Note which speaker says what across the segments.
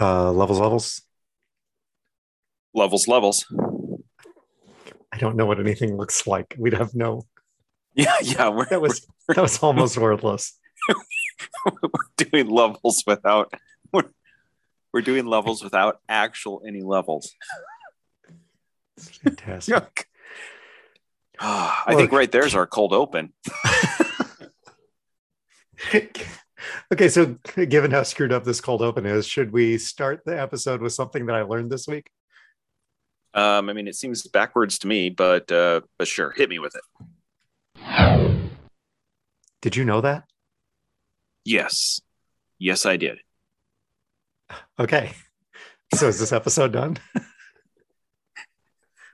Speaker 1: Uh, levels, levels.
Speaker 2: Levels, levels.
Speaker 1: I don't know what anything looks like. We'd have no.
Speaker 2: Yeah, yeah.
Speaker 1: That was that was almost worthless.
Speaker 2: we're doing levels without. We're, we're doing levels without actual any levels.
Speaker 1: It's fantastic.
Speaker 2: I think right there's our cold open.
Speaker 1: Okay, so given how screwed up this cold open is, should we start the episode with something that I learned this week?
Speaker 2: Um, I mean, it seems backwards to me, but uh, but sure, hit me with it.
Speaker 1: Did you know that?
Speaker 2: Yes, yes, I did.
Speaker 1: Okay. So is this episode done?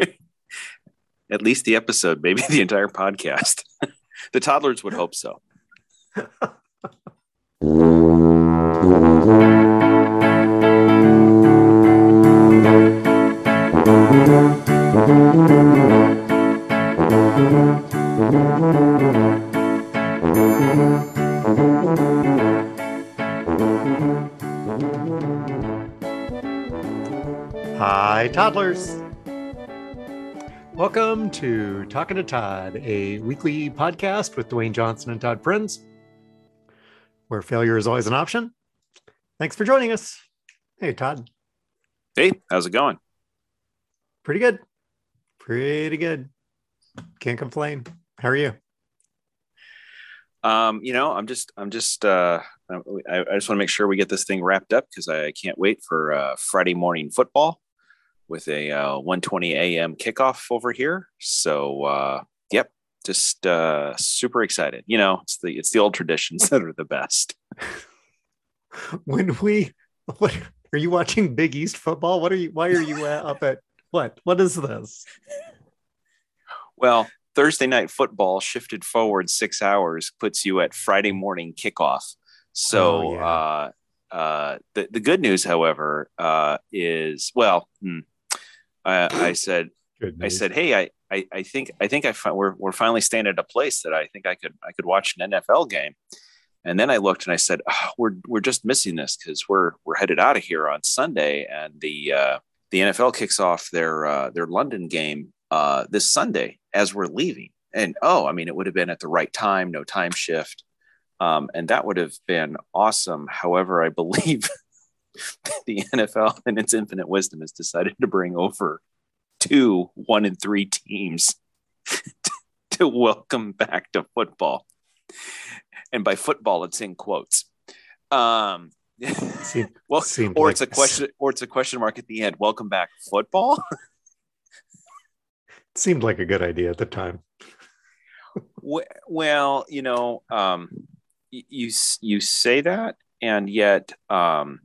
Speaker 2: At least the episode, maybe the entire podcast. the toddlers would hope so.
Speaker 1: Hi, toddlers. Welcome to Talking to Todd, a weekly podcast with Dwayne Johnson and Todd Friends, where failure is always an option. Thanks for joining us. Hey, Todd.
Speaker 2: Hey, how's it going?
Speaker 1: Pretty good. Pretty good. Can't complain. How are you?
Speaker 2: Um, you know, I'm just, I'm just, uh, I, I just want to make sure we get this thing wrapped up because I can't wait for uh, Friday morning football with a uh, 1:20 a.m. kickoff over here. So, uh, yep, just uh, super excited. You know, it's the it's the old traditions that are the best.
Speaker 1: When we, what are you watching Big East football? What are you, why are you uh, up at what? What is this?
Speaker 2: Well, Thursday night football shifted forward six hours puts you at Friday morning kickoff. So
Speaker 1: Oh, yeah.
Speaker 2: uh, uh, the the good news, however, uh, is well, I, I said I said, hey, I I, I think I think I fi- we're we're finally staying at a place that I think I could I could watch an NFL game. And then I looked and I said, oh, we're we're just missing this because we're we're headed out of here on Sunday, and the uh, the NFL kicks off their uh, their London game uh, this Sunday as we're leaving. And oh, I mean, it would have been at the right time, no time shift, um, and that would have been awesome. However, I believe the NFL, in its infinite wisdom, has decided to bring over two one and three teams to welcome back to football. And by football, it's in quotes. Um,
Speaker 1: Seemed-
Speaker 2: well, or
Speaker 1: like-
Speaker 2: it's a question, or it's a question mark at the end. Welcome back, football.
Speaker 1: it seemed like a good idea at the time.
Speaker 2: Well, you know, um, you you say that, and yet, um,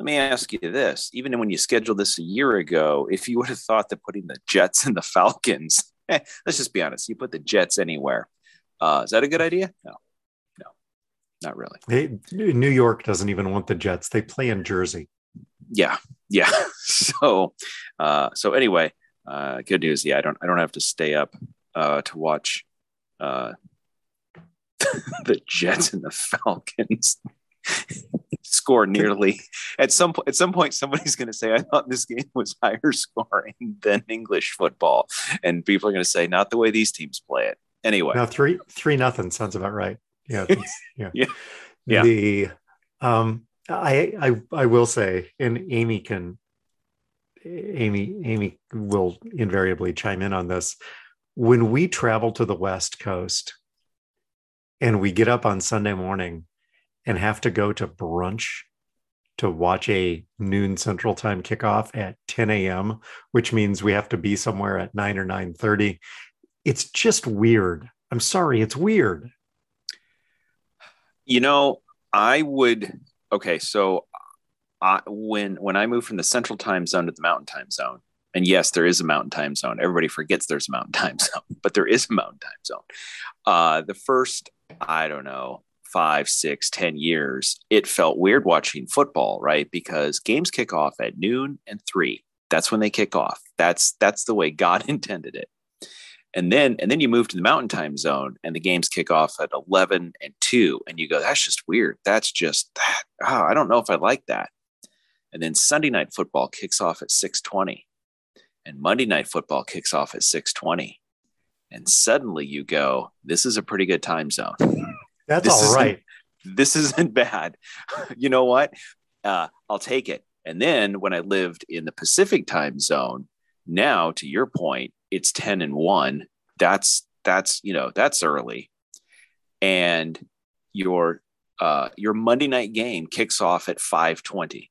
Speaker 2: let me ask you this: even when you scheduled this a year ago, if you would have thought that putting the Jets and the Falcons, eh, let's just be honest, you put the Jets anywhere, uh, is that a good idea? No, no, not really.
Speaker 1: They, New York doesn't even want the Jets. They play in Jersey.
Speaker 2: yeah yeah so uh so anyway uh good news yeah i don't i don't have to stay up uh to watch uh the jets and the falcons score nearly at some point at some point somebody's going to say i thought this game was higher scoring than english football and people are going to say not the way these teams play it anyway
Speaker 1: Now three three nothing sounds about right. Yeah, yeah,
Speaker 2: Yeah. Yeah.
Speaker 1: The um, I I I will say, and Amy can, Amy Amy will invariably chime in on this. When we travel to the West Coast, and we get up on Sunday morning, and have to go to brunch to watch a noon Central Time kickoff at 10 a.m., which means we have to be somewhere at nine or nine thirty. It's just weird. I'm sorry, it's weird.
Speaker 2: You know, I would. Okay, so I, when when I moved from the Central Time Zone to the Mountain Time Zone, and yes, there is a Mountain Time Zone. Everybody forgets there's a Mountain Time Zone, but there is a Mountain Time Zone. Uh, the first, I don't know, five, six, ten years, it felt weird watching football, right? Because games kick off at noon and three. That's when they kick off. That's that's the way God intended it and then and then you move to the mountain time zone and the games kick off at 11 and 2 and you go that's just weird that's just that oh, i don't know if i like that and then Sunday night football kicks off at 6:20 and Monday night football kicks off at 6:20 and suddenly you go this is a pretty good time zone.
Speaker 1: That's this all right.
Speaker 2: This isn't bad. you know what? Uh, I'll take it. And then when I lived in the Pacific time zone, now to your point, it's 10 and 1. That's that's, you know, that's early. And your uh, your Monday night game kicks off at 520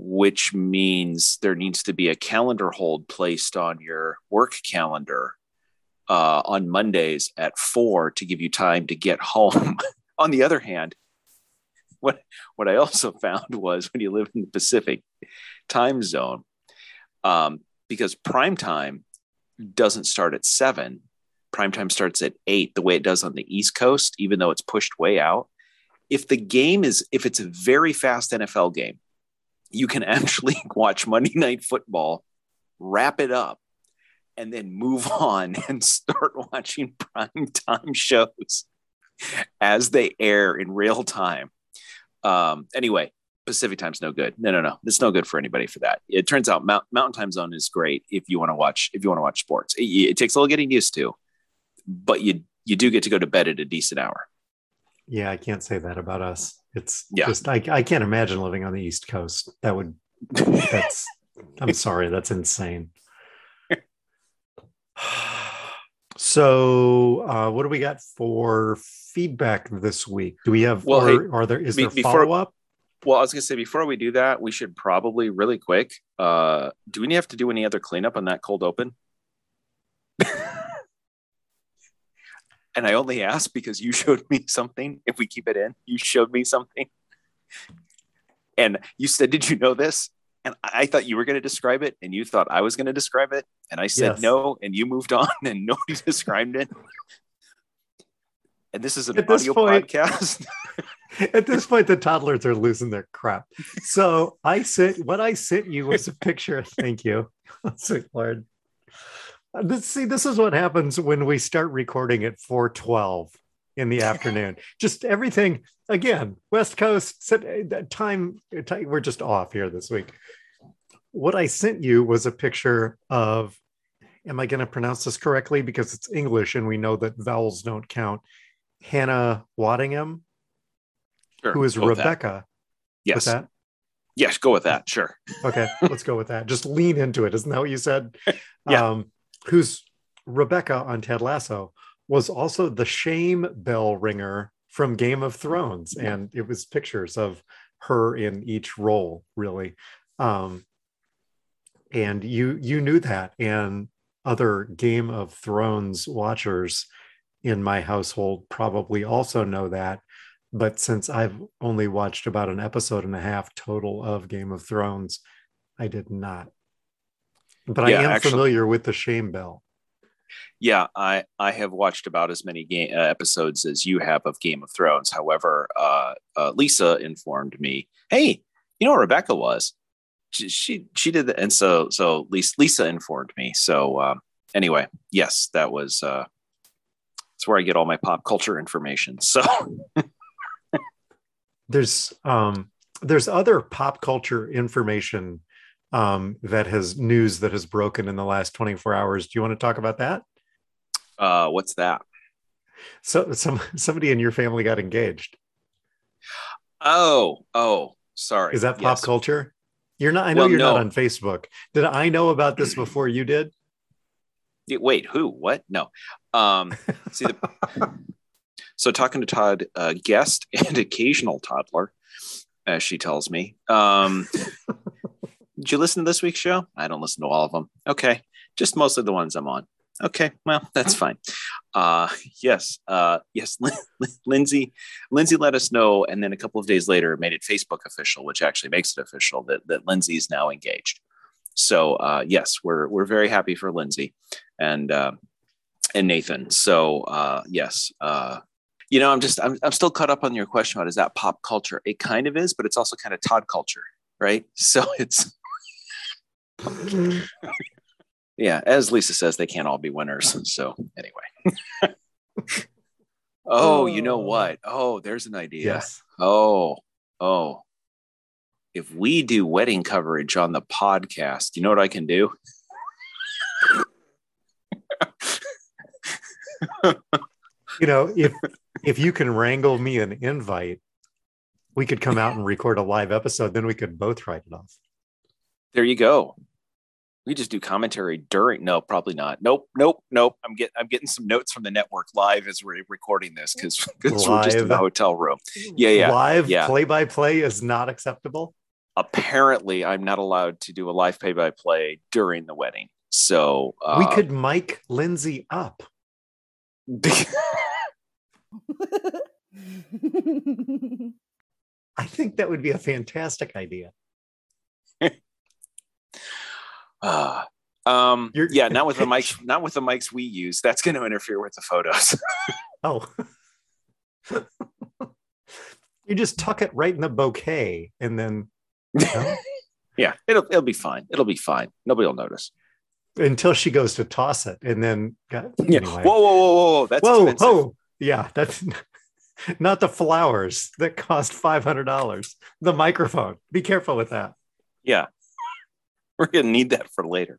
Speaker 2: which means there needs to be a calendar hold placed on your work calendar uh, on Mondays at four to give you time to get home. on the other hand, what what I also found was when you live in the Pacific time zone, um, because prime time doesn't start at seven, prime time starts at eight, the way it does on the East Coast, even though it's pushed way out. If the game is if it's a very fast NFL game, you can actually watch Monday Night Football, wrap it up, and then move on and start watching prime time shows as they air in real time. Um, anyway, Pacific time's no good. No, no, no. It's no good for anybody for that. It turns out Mount, Mountain Time Zone is great if you want to watch if you want to watch sports. It, it takes a little getting used to, but you you do get to go to bed at a decent hour.
Speaker 1: Yeah, I can't say that about us. It's yeah. just I, I can't imagine living on the East Coast. That would that's I'm sorry, that's insane. So, uh, what do we got for feedback this week? Do we have, well, or, hey, are there, is be, there follow up?
Speaker 2: Well, I was going to say before we do that, we should probably really quick. Uh, do we have to do any other cleanup on that cold open? and I only asked because you showed me something. If we keep it in, you showed me something. And you said, Did you know this? And I thought you were going to describe it, and you thought I was going to describe it. And I said yes. no, and you moved on, and nobody described it. And this is an audio point, podcast.
Speaker 1: at this point, the toddlers are losing their crap. So I sent what I sent you was a picture. Thank you, sweet Lord. Uh, this, see, this is what happens when we start recording at 412 in the afternoon. just everything again, West Coast time, time. We're just off here this week. What I sent you was a picture of. Am I going to pronounce this correctly? Because it's English and we know that vowels don't count. Hannah Waddingham, sure, who is Rebecca.
Speaker 2: Yes. that? Yes, go with that. Sure.
Speaker 1: Okay, let's go with that. Just lean into it. Isn't that what you said? yeah. Um, who's Rebecca on Ted Lasso, was also the shame bell ringer from Game of Thrones, and it was pictures of her in each role, really. Um, and you you knew that, and other Game of Thrones watchers in my household probably also know that. But since I've only watched about an episode and a half total of Game of Thrones, I did not. But yeah, I am actually, familiar with the shame bell.
Speaker 2: Yeah, I I have watched about as many game, uh, episodes as you have of Game of Thrones. However, uh, uh, Lisa informed me, "Hey, you know what Rebecca was? She she, she did that." And so so Lisa, Lisa informed me. So um, anyway, yes, that was uh, that's where I get all my pop culture information. So
Speaker 1: there's um there's other pop culture information um, that has news that has broken in the last 24 hours. Do you want to talk about that?
Speaker 2: Uh, what's that?
Speaker 1: So some somebody in your family got engaged.
Speaker 2: Oh, oh, sorry.
Speaker 1: Is that pop yes. culture? You're not. I know well, you're no. not on Facebook. Did I know about this before you did?
Speaker 2: Wait, who? What? No. Um, see the. so talking to Todd, uh, guest and occasional toddler, as she tells me. Um, did you listen to this week's show? I don't listen to all of them. Okay. Just mostly the ones I'm on. Okay. Well, that's fine. Uh, yes. Uh, yes. Lindsay, Lindsay let us know. And then a couple of days later made it Facebook official, which actually makes it official that, that Lindsay is now engaged. So, uh, yes, we're, we're very happy for Lindsay and, uh, and Nathan. So, uh, yes, uh, you know, I'm just, I'm, I'm still caught up on your question about is that pop culture? It kind of is, but it's also kind of Todd culture, right? So it's, yeah, as Lisa says, they can't all be winners. So anyway. oh, you know oh. what? Oh, there's an idea. Yes. Oh, oh. if we do wedding coverage on the podcast, you know what I can do?
Speaker 1: you know, if if you can wrangle me an invite, we could come out and record a live episode. Then we could both write it off.
Speaker 2: There you go. We just do commentary during. No, probably not. Nope, nope, nope. I'm getting I'm getting some notes from the network live as we're recording this because we're just in the hotel room. Yeah, yeah.
Speaker 1: Live
Speaker 2: yeah.
Speaker 1: play by play is not acceptable.
Speaker 2: Apparently, I'm not allowed to do a live play by play during the wedding. So uh,
Speaker 1: we could mic Lindsay up. I think that would be a fantastic idea.
Speaker 2: Uh, um, yeah, not with the mics, not with the mics we use. That's going to interfere with the photos.
Speaker 1: oh, you just tuck it right in the bouquet, and then. You know?
Speaker 2: yeah, it'll it'll be fine. It'll be fine. Nobody will notice
Speaker 1: until she goes to toss it, and then
Speaker 2: anyway. yeah. Whoa, whoa, whoa, whoa! That's whoa, expensive. whoa.
Speaker 1: Yeah, that's not the flowers that cost five hundred dollars. The microphone. Be careful with that.
Speaker 2: Yeah, we're gonna need that for later.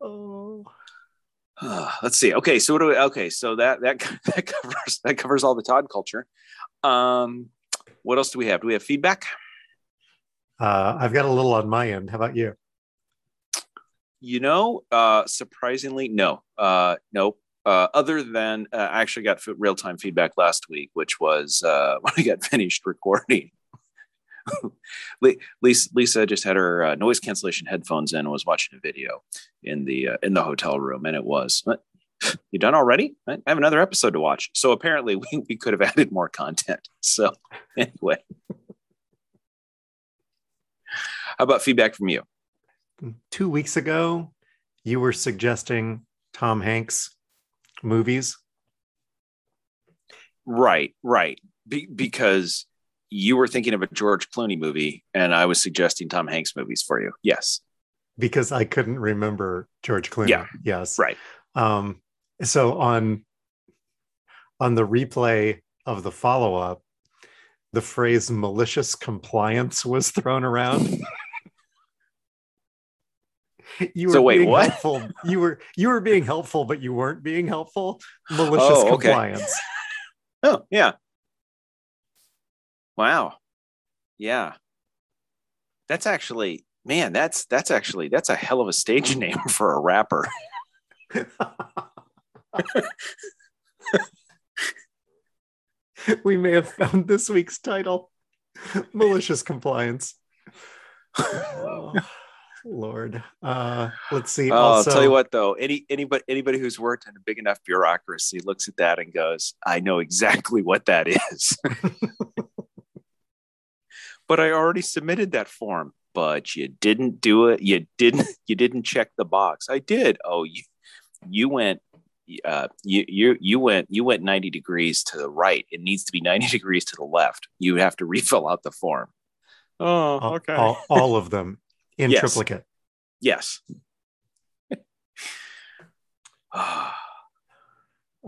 Speaker 1: Oh.
Speaker 2: Uh, let's see. Okay, so what do we? Okay, so that that that covers that covers all the Todd culture. Um, what else do we have? Do we have feedback?
Speaker 1: Uh, I've got a little on my end. How about you?
Speaker 2: You know, uh, surprisingly, no, uh, nope. Uh, other than uh, I actually got real time feedback last week, which was uh, when I got finished recording. Lisa, Lisa just had her uh, noise cancellation headphones in and was watching a video in the uh, in the hotel room, and it was you done already? I have another episode to watch. So apparently, we, we could have added more content. So anyway, how about feedback from you?
Speaker 1: two weeks ago, you were suggesting Tom Hanks movies.
Speaker 2: Right, right. Be- because you were thinking of a George Clooney movie, and I was suggesting Tom Hanks movies for you. Yes.
Speaker 1: Because I couldn't remember George Clooney.
Speaker 2: Yeah.
Speaker 1: Yes.
Speaker 2: Right.
Speaker 1: Um, so on on the replay of the follow up, the phrase malicious compliance was thrown around. you were so wait, being what? helpful. You were you were being helpful, but you weren't being helpful. Malicious oh, okay. compliance.
Speaker 2: oh yeah. Wow. Yeah. That's actually man. That's that's actually that's a hell of a stage name for a rapper.
Speaker 1: we may have found this week's title malicious compliance oh. Lord. Uh, let's see.
Speaker 2: Oh, also, I'll tell you what, though. Any anybody anybody who's worked in a big enough bureaucracy looks at that and goes, "I know exactly what that is." but I already submitted that form. But you didn't do it. You didn't. You didn't check the box. I did. Oh, you you went. Uh, you you you went you went 90 degrees to the right. It needs to be 90 degrees to the left. You have to refill out the form.
Speaker 1: Oh, okay. All, all of them in yes. triplicate.
Speaker 2: Yes.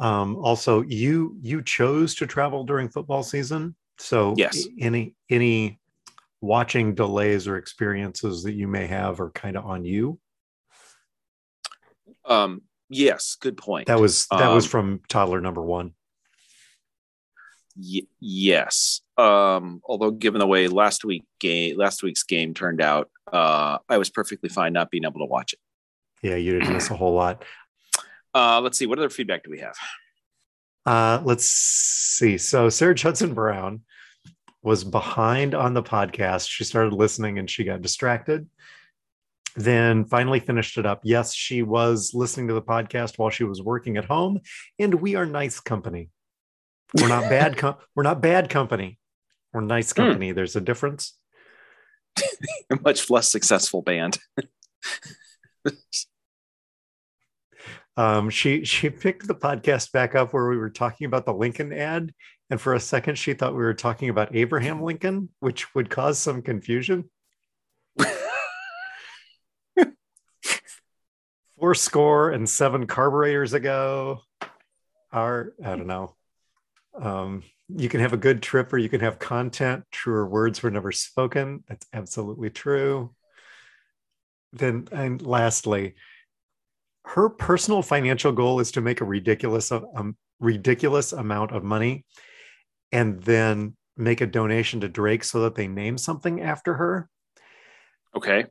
Speaker 1: um, also, you you chose to travel during football season, so
Speaker 2: yes.
Speaker 1: Any any watching delays or experiences that you may have are kind of on you.
Speaker 2: Um. Yes. Good point.
Speaker 1: That was that um, was from toddler number one.
Speaker 2: Y- yes. Um, although given the way last week game last week's game turned out, uh, I was perfectly fine not being able to watch it.
Speaker 1: Yeah, you didn't miss a whole lot.
Speaker 2: Uh, let's see. What other feedback do we have?
Speaker 1: Uh, let's see. So Sarah Judson Brown was behind on the podcast. She started listening and she got distracted. Then finally finished it up. Yes, she was listening to the podcast while she was working at home, and we are nice company. We're not bad. Com- we're not bad company. We're nice hmm. company. There's a difference.
Speaker 2: a much less successful band.
Speaker 1: um, she she picked the podcast back up where we were talking about the Lincoln ad, and for a second she thought we were talking about Abraham Lincoln, which would cause some confusion. Four score and seven carburetors ago, our I don't know. Um, you can have a good trip or you can have content. Truer words were never spoken. That's absolutely true. Then, and lastly, her personal financial goal is to make a ridiculous, um, ridiculous amount of money and then make a donation to Drake so that they name something after her.
Speaker 2: Okay.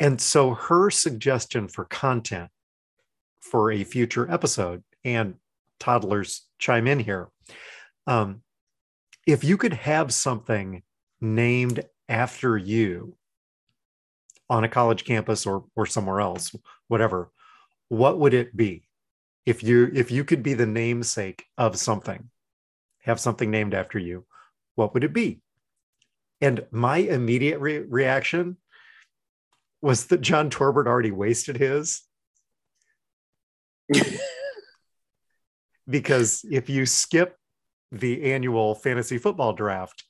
Speaker 1: And so her suggestion for content for a future episode, and toddlers chime in here. Um, if you could have something named after you on a college campus or or somewhere else, whatever, what would it be? If you if you could be the namesake of something, have something named after you, what would it be? And my immediate re- reaction was that John Torbert already wasted his. because if you skip the annual fantasy football draft,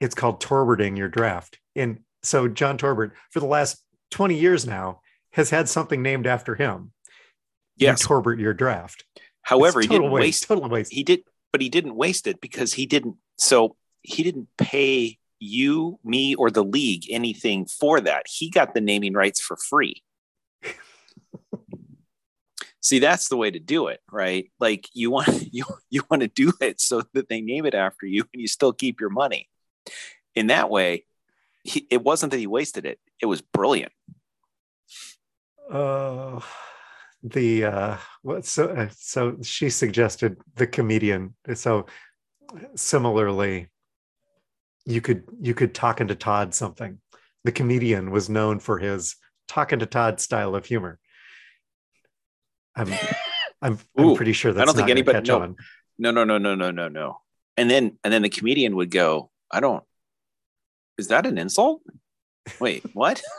Speaker 1: it's called Torberting your draft. And so John Torbert, for the last 20 years now, has had something named after him.
Speaker 2: Yes.
Speaker 1: You Torbert your draft.
Speaker 2: However, he didn't
Speaker 1: waste,
Speaker 2: waste
Speaker 1: total waste.
Speaker 2: he did but he didn't waste it because he didn't so he didn't pay you, me, or the league anything for that. He got the naming rights for free. See, that's the way to do it, right? Like you want you you want to do it so that they name it after you and you still keep your money. In that way, he, it wasn't that he wasted it. It was brilliant.
Speaker 1: Uh, the uh, what? So, uh, so she suggested the comedian. So, similarly, you could you could talk into Todd something. The comedian was known for his talking to Todd style of humor. I'm I'm, I'm pretty sure that's
Speaker 2: I don't think anybody-
Speaker 1: catch
Speaker 2: no.
Speaker 1: on.
Speaker 2: No, no, no, no, no, no, no. And then and then the comedian would go, I don't is that an insult? Wait, what?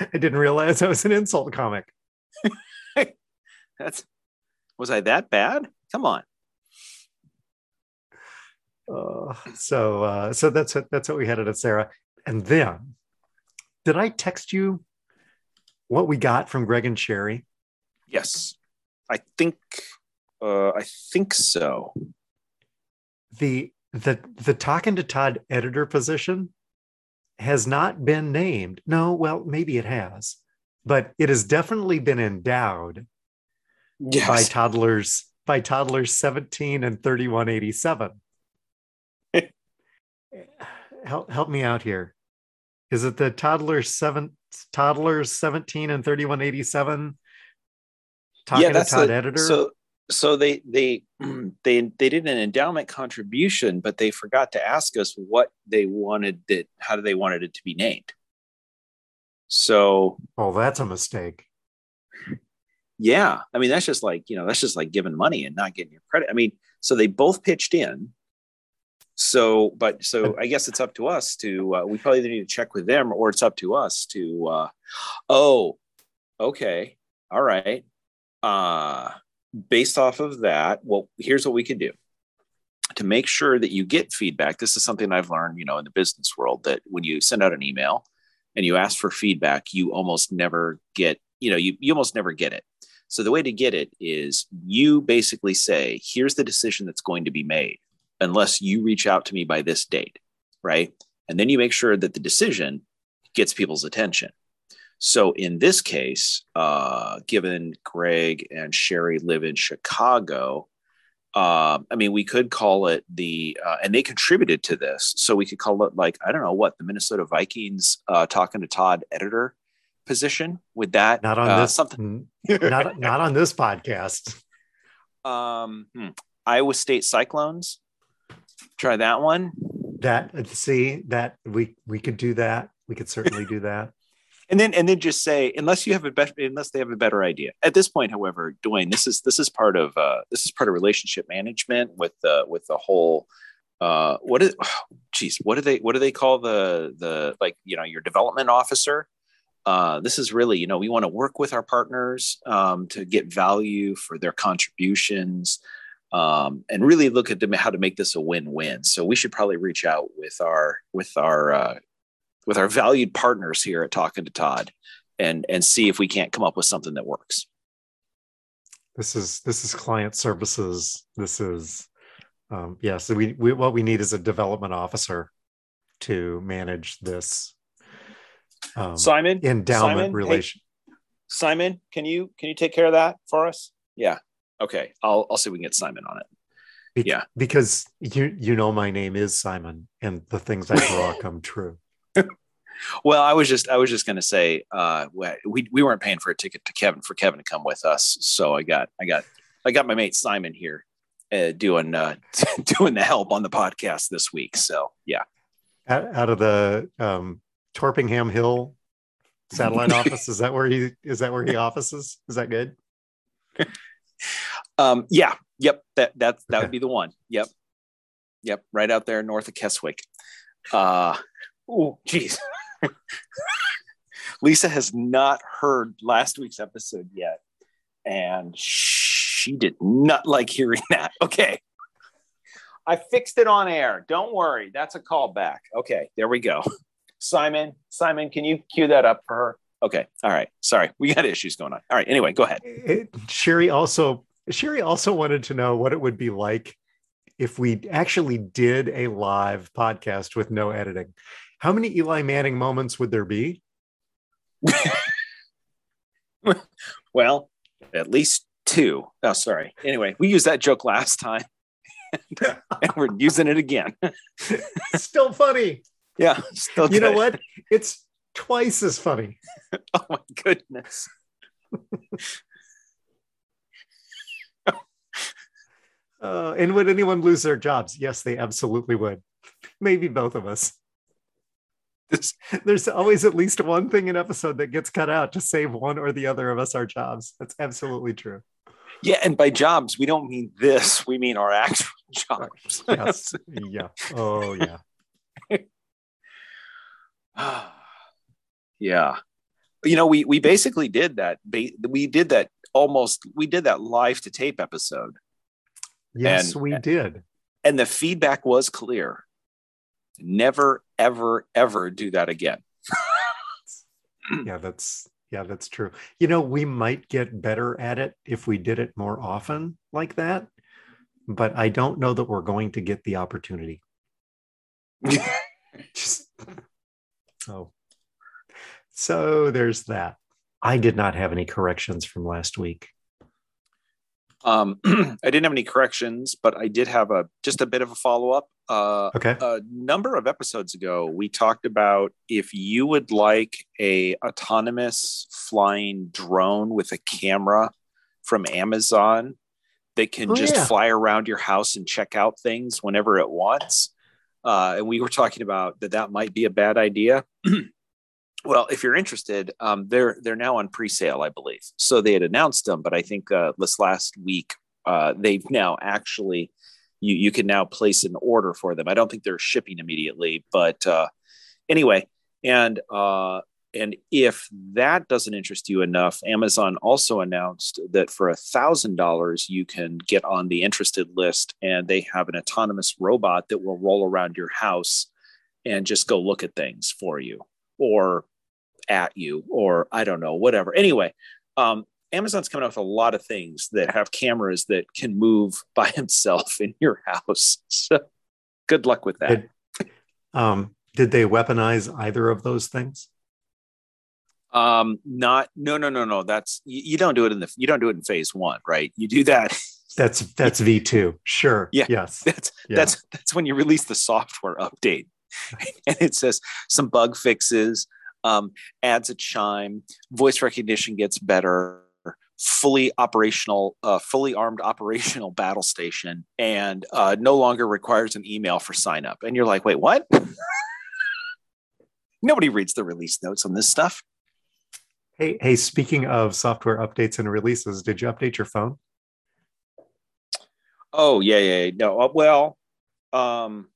Speaker 1: I didn't realize I was an insult comic.
Speaker 2: That's was I that bad? Come on.
Speaker 1: Uh, so uh, so that's what that's what we had at Sarah. And then did I text you what we got from Greg and Sherry?
Speaker 2: Yes. I think uh I think so.
Speaker 1: The the the talking to Todd editor position has not been named. No, well, maybe it has, but it has definitely been endowed by toddlers by toddlers 17 and 3187 help help me out here. Is it the toddlers seven toddlers 17 and 3187 talking
Speaker 2: yeah,
Speaker 1: to
Speaker 2: that's
Speaker 1: todd
Speaker 2: the,
Speaker 1: editor?
Speaker 2: So so they they they they did an endowment contribution, but they forgot to ask us what they wanted it, how do they wanted it to be named. So
Speaker 1: oh that's a mistake
Speaker 2: yeah, I mean that's just like you know that's just like giving money and not getting your credit. I mean, so they both pitched in. So, but so I guess it's up to us to. Uh, we probably need to check with them, or it's up to us to. Uh, oh, okay, all right. Uh, based off of that, well, here's what we can do to make sure that you get feedback. This is something I've learned, you know, in the business world that when you send out an email and you ask for feedback, you almost never get, you know, you, you almost never get it. So the way to get it is you basically say, here's the decision that's going to be made unless you reach out to me by this date, right? And then you make sure that the decision gets people's attention. So in this case, uh, given Greg and Sherry live in Chicago, uh, I mean, we could call it the, uh, and they contributed to this. So we could call it like, I don't know what, the Minnesota Vikings uh, talking to Todd editor position. Would that
Speaker 1: not on
Speaker 2: uh,
Speaker 1: this
Speaker 2: something?
Speaker 1: not not on this podcast
Speaker 2: um, hmm, Iowa State Cyclones. Try that one.
Speaker 1: that see that we we could do that we could certainly do that
Speaker 2: and then and then just say unless you have a better unless they have a better idea at this point however dwayne this is this is part of uh this is part of relationship management with the with the whole uh what is geez what do they what do they call the the like you know your development officer uh this is really you know we want to work with our partners um to get value for their contributions um, and really look at how to make this a win-win. So we should probably reach out with our with our uh, with our valued partners here at Talking to Todd, and and see if we can't come up with something that works.
Speaker 1: this is this is client services this is um, yeah. So we, we what we need is a development officer to manage this
Speaker 2: um, Simon
Speaker 1: endowment Simon, relation.
Speaker 2: Hey, Simon, can you can you take care of that for us? Yeah. Okay. I'll I'll see if we can get Simon on it.
Speaker 1: Be- yeah. Because you you know my name is Simon, and the things I draw come true.
Speaker 2: Well, I was just I was just going to say uh, we we weren't paying for a ticket to Kevin for Kevin to come with us, so I got I got I got my mate Simon here uh, doing uh, doing the help on the podcast this week. So yeah,
Speaker 1: out, out of the um, Torpingham Hill satellite office, is that where he is that where he offices? Is that good?
Speaker 2: Um, yeah, yep, that that that okay. would be the one. Yep, yep, right out there north of Keswick. Uh, oh, geez. Lisa has not heard last week's episode yet, and she did not like hearing that. Okay. I fixed it on air. Don't worry. That's a callback. Okay, there we go. Simon, Simon, can you cue that up for her? Okay. All right. Sorry. We got issues going on. All right. Anyway, go ahead. It,
Speaker 1: Sherry also Sherry also wanted to know what it would be like if we actually did a live podcast with no editing. How many Eli Manning moments would there be?
Speaker 2: well, at least two. Oh, sorry. Anyway, we used that joke last time. and we're using it again.
Speaker 1: still funny.
Speaker 2: Yeah, still.
Speaker 1: You know what? It's twice as funny.
Speaker 2: oh my goodness.
Speaker 1: uh, and would anyone lose their jobs? Yes, they absolutely would. Maybe both of us. There's, there's always at least one thing in episode that gets cut out to save one or the other of us our jobs. That's absolutely true.
Speaker 2: Yeah, and by jobs, we don't mean this. We mean our actual jobs.
Speaker 1: yes. Yeah. Oh, yeah.
Speaker 2: yeah. You know, we we basically did that. We did that almost. We did that live to tape episode.
Speaker 1: Yes, and, we did.
Speaker 2: And the feedback was clear. Never, ever, ever do that again.
Speaker 1: yeah, that's yeah, that's true. You know, we might get better at it if we did it more often like that, but I don't know that we're going to get the opportunity. Just so, so there's that. I did not have any corrections from last week.
Speaker 2: Um, I didn't have any corrections, but I did have a just a bit of a follow up. Uh,
Speaker 1: okay.
Speaker 2: A number of episodes ago, we talked about if you would like a autonomous flying drone with a camera from Amazon that can oh, just yeah. fly around your house and check out things whenever it wants. Uh, and we were talking about that that might be a bad idea. Well, if you're interested, um, they're they're now on pre-sale, I believe. So they had announced them, but I think uh, this last week uh, they've now actually you you can now place an order for them. I don't think they're shipping immediately, but uh, anyway, and uh, and if that doesn't interest you enough, Amazon also announced that for a thousand dollars you can get on the interested list, and they have an autonomous robot that will roll around your house and just go look at things for you or at you or I don't know, whatever. Anyway, um, Amazon's coming out with a lot of things that have cameras that can move by himself in your house. So good luck with that.
Speaker 1: Did, um, did they weaponize either of those things?
Speaker 2: Um, not no no no no. That's you, you don't do it in the you don't do it in phase one, right? You do that.
Speaker 1: That's that's V two. Sure.
Speaker 2: Yeah.
Speaker 1: Yes.
Speaker 2: That's yeah. that's that's when you release the software update, and it says some bug fixes, um, adds a chime, voice recognition gets better, fully operational, uh, fully armed operational battle station, and uh, no longer requires an email for sign up. And you're like, wait, what? Nobody reads the release notes on this stuff.
Speaker 1: Hey, hey, speaking of software updates and releases, did you update your phone?
Speaker 2: Oh, yeah, yeah. No, uh, well, um,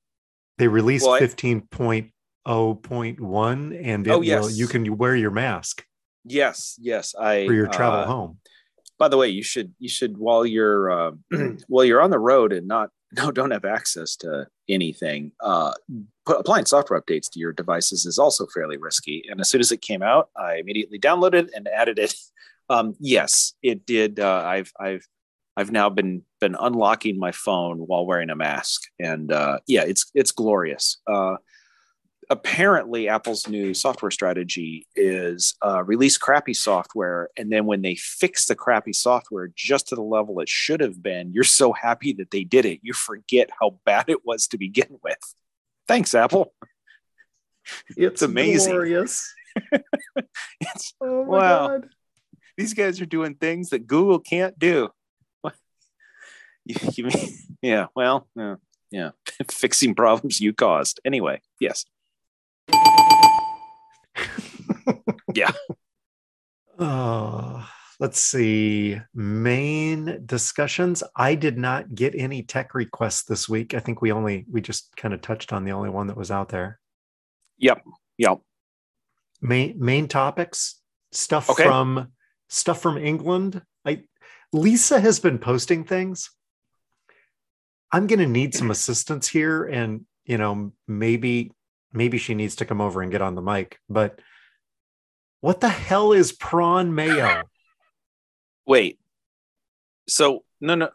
Speaker 1: they released well, 15.0 0.1 and it oh, yes. will, you can wear your mask.
Speaker 2: Yes, yes. I
Speaker 1: for your travel uh, home.
Speaker 2: By the way, you should you should while you're uh, while you're on the road and not no don't have access to anything. Uh, put, applying software updates to your devices is also fairly risky. And as soon as it came out, I immediately downloaded and added it. Um, yes, it did. Uh, I've I've I've now been been unlocking my phone while wearing a mask, and uh, yeah, it's it's glorious. Uh, apparently, Apple's new software strategy is uh, release crappy software, and then when they fix the crappy software just to the level it should have been, you're so happy that they did it, you forget how bad it was to begin with. Thanks, Apple.
Speaker 1: It's
Speaker 2: amazing.
Speaker 1: Glorious.
Speaker 2: it's
Speaker 1: Oh my
Speaker 2: Wow.
Speaker 1: god.
Speaker 2: these guys are doing things that Google can't do. You, you mean, yeah, well, yeah, yeah, fixing problems you caused. Anyway, yes. Yeah.
Speaker 1: Oh, let's see. Main discussions. I did not get any tech requests this week. I think we only we just kind of touched on the only one that was out there.
Speaker 2: Yep. Yep.
Speaker 1: Main main topics. Stuff
Speaker 2: Okay.
Speaker 1: from stuff from England. I Lisa has been posting things. I'm going to need some assistance here and you know maybe maybe she needs to come over and get on the mic, but what the hell is prawn mayo?
Speaker 2: Wait. So no, no,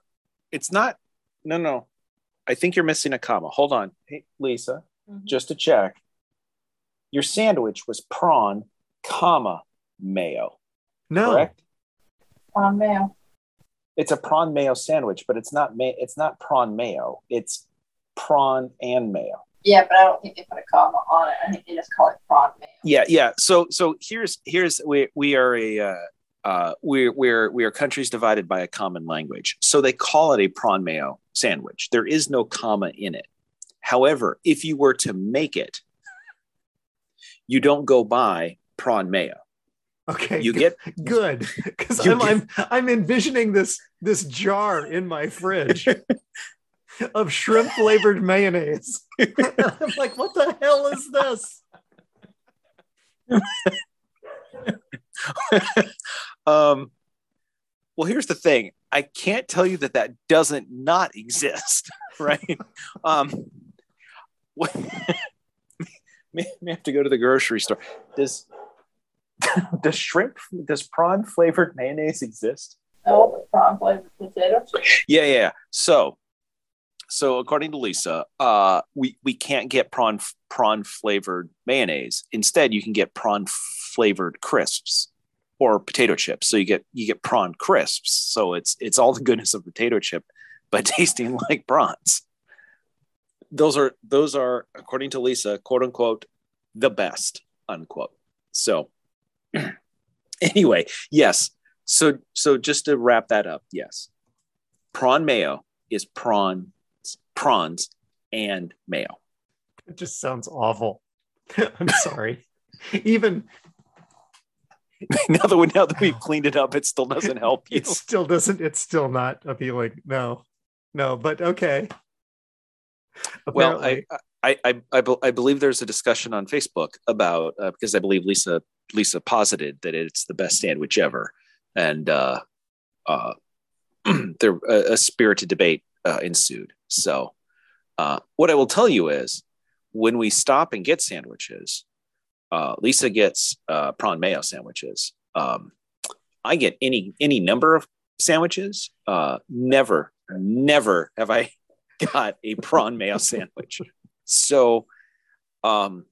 Speaker 2: it's not. No, no. I think you're missing a comma. Hold on, hey, Lisa. Mm-hmm. Just to check. Your sandwich was prawn, comma mayo.
Speaker 1: No.
Speaker 2: Correct.
Speaker 3: On mail.
Speaker 2: It's a prawn mayo sandwich, but it's not. Ma- it's not prawn mayo. It's prawn and mayo.
Speaker 3: Yeah, but I don't think they put a comma on it. I think they just call it prawn mayo.
Speaker 2: yeah yeah so so here's here's we we are a uh, uh, we're we're we are countries divided by a common language so they call it a prawn mayo sandwich there is no comma in it however if you were to make it you don't go by prawn mayo
Speaker 1: Okay.
Speaker 2: you get
Speaker 1: good because I'm, I'm I'm envisioning this this jar in my fridge of shrimp flavored mayonnaise. I'm like, what the hell is this?
Speaker 2: um well here's the thing. I can't tell you that that doesn't not exist right? Um what, may, may have to go to the grocery store. Does does shrimp does prawn flavored mayonnaise exist?
Speaker 3: No, prawn flavored potato
Speaker 2: yeah yeah. So so according to lisa uh we we can't get prawn prawn flavored mayonnaise. Instead you can get prawn flavored crisps or potato chips. So you get you get prawn crisps. So it's it's all the goodness of potato chip but tasting like prawns. Those are those are according to lisa quote unquote the best unquote. So anyway yes. So so just to wrap that up yes. Prawn mayo is prawns prawns and mayo
Speaker 1: It just sounds awful. I'm sorry. Even
Speaker 2: now that we now that we've cleaned it up it still doesn't help you
Speaker 1: it still doesn't. It's still not appealing. No, no. But okay.
Speaker 2: well I, I i i, I believe there's a discussion on facebook about uh, because i believe lisa lisa posited that it's the best sandwich ever and uh uh there a, a spirited debate uh, ensued so uh what i will tell you is when we stop and get sandwiches uh lisa gets uh prawn mayo sandwiches um i get any any number of sandwiches uh never never have i got a prawn mayo sandwich. So um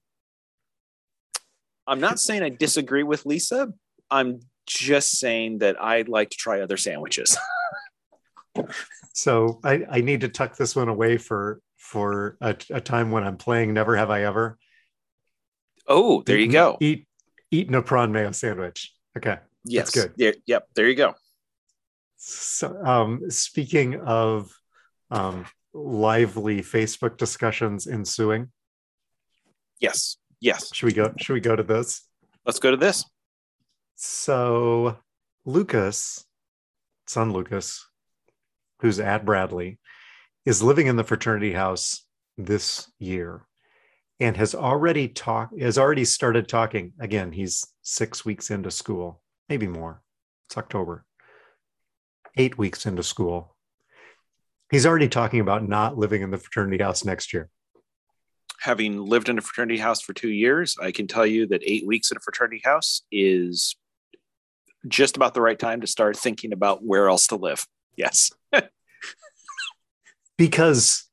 Speaker 2: I'm not saying I disagree with Lisa. I'm just saying that I'd like to try other sandwiches.
Speaker 1: so I, I need to tuck this one away for for a, a time when I'm playing Never Have I Ever.
Speaker 2: Oh, there you go.
Speaker 1: Eat eating a prawn mayo sandwich. Okay.
Speaker 2: Yes.
Speaker 1: good.
Speaker 2: There, yep, there you go.
Speaker 1: So, um, speaking of um, lively Facebook discussions ensuing,
Speaker 2: Yes. Yes.
Speaker 1: should we go? Should we go to this?
Speaker 2: Let's go to this.
Speaker 1: So, Lucas, son Lucas, who's at Bradley, is living in the fraternity house this year, and has already talked. Has already started talking. Again, he's six weeks into school, maybe more. It's October. Eight weeks into school. He's already talking about not living in the fraternity house next year.
Speaker 2: Having lived in a fraternity house for two years, I can tell you that eight weeks in a fraternity house is just about the right time to start thinking about where else to live. Yes.
Speaker 1: because,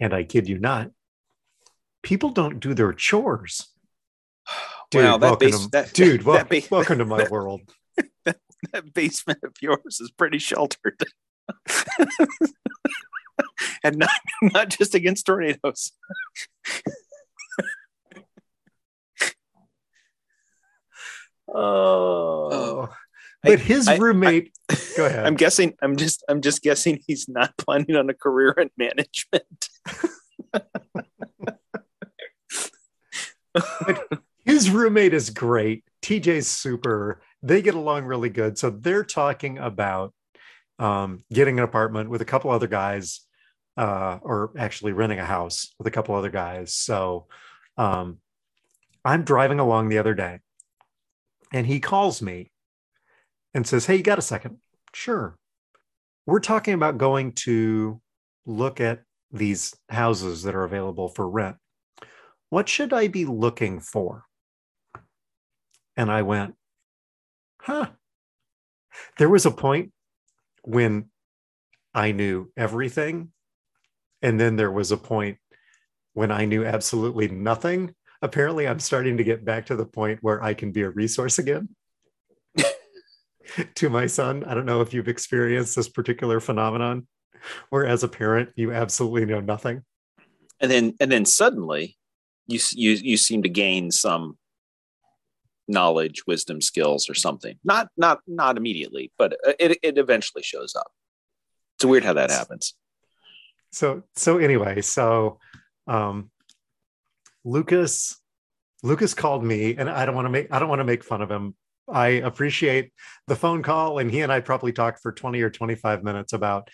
Speaker 1: and I kid you not, people don't do their chores. Dude,
Speaker 2: wow, that
Speaker 1: welcome
Speaker 2: base,
Speaker 1: to,
Speaker 2: that,
Speaker 1: dude, wel-
Speaker 2: that,
Speaker 1: welcome to my
Speaker 2: that-
Speaker 1: world.
Speaker 2: that basement of yours is pretty sheltered. and not, not just against tornadoes.
Speaker 1: Oh,
Speaker 2: I-
Speaker 1: but his
Speaker 2: I-
Speaker 1: roommate. go ahead.
Speaker 2: I'm guessing I'm just I'm just guessing he's not planning on a career in management.
Speaker 1: his roommate is great. TJ's super. They get along really good. So they're talking about um, getting an apartment with a couple other guys, uh, or actually renting a house with a couple other guys. So um, I'm driving along the other day, and he calls me and says, "Hey, you got a second? Sure. We're talking about going to look at these houses that are available for rent. What should I be looking for?" And I went, huh. There was a point when I knew everything. And then there was a point when I knew absolutely nothing. Apparently, I'm starting to get back to the point where I can be a resource again to my son. I don't know if you've experienced this particular phenomenon where, as a parent, you absolutely know nothing.
Speaker 2: and then and then suddenly you you you seem to gain some knowledge wisdom skills or something not not not immediately but it, it eventually shows up it's weird how that happens
Speaker 1: so so anyway so um lucas lucas called me and i don't want to make i don't want to make fun of him i appreciate the phone call and he and i probably talked for 20 or 25 minutes about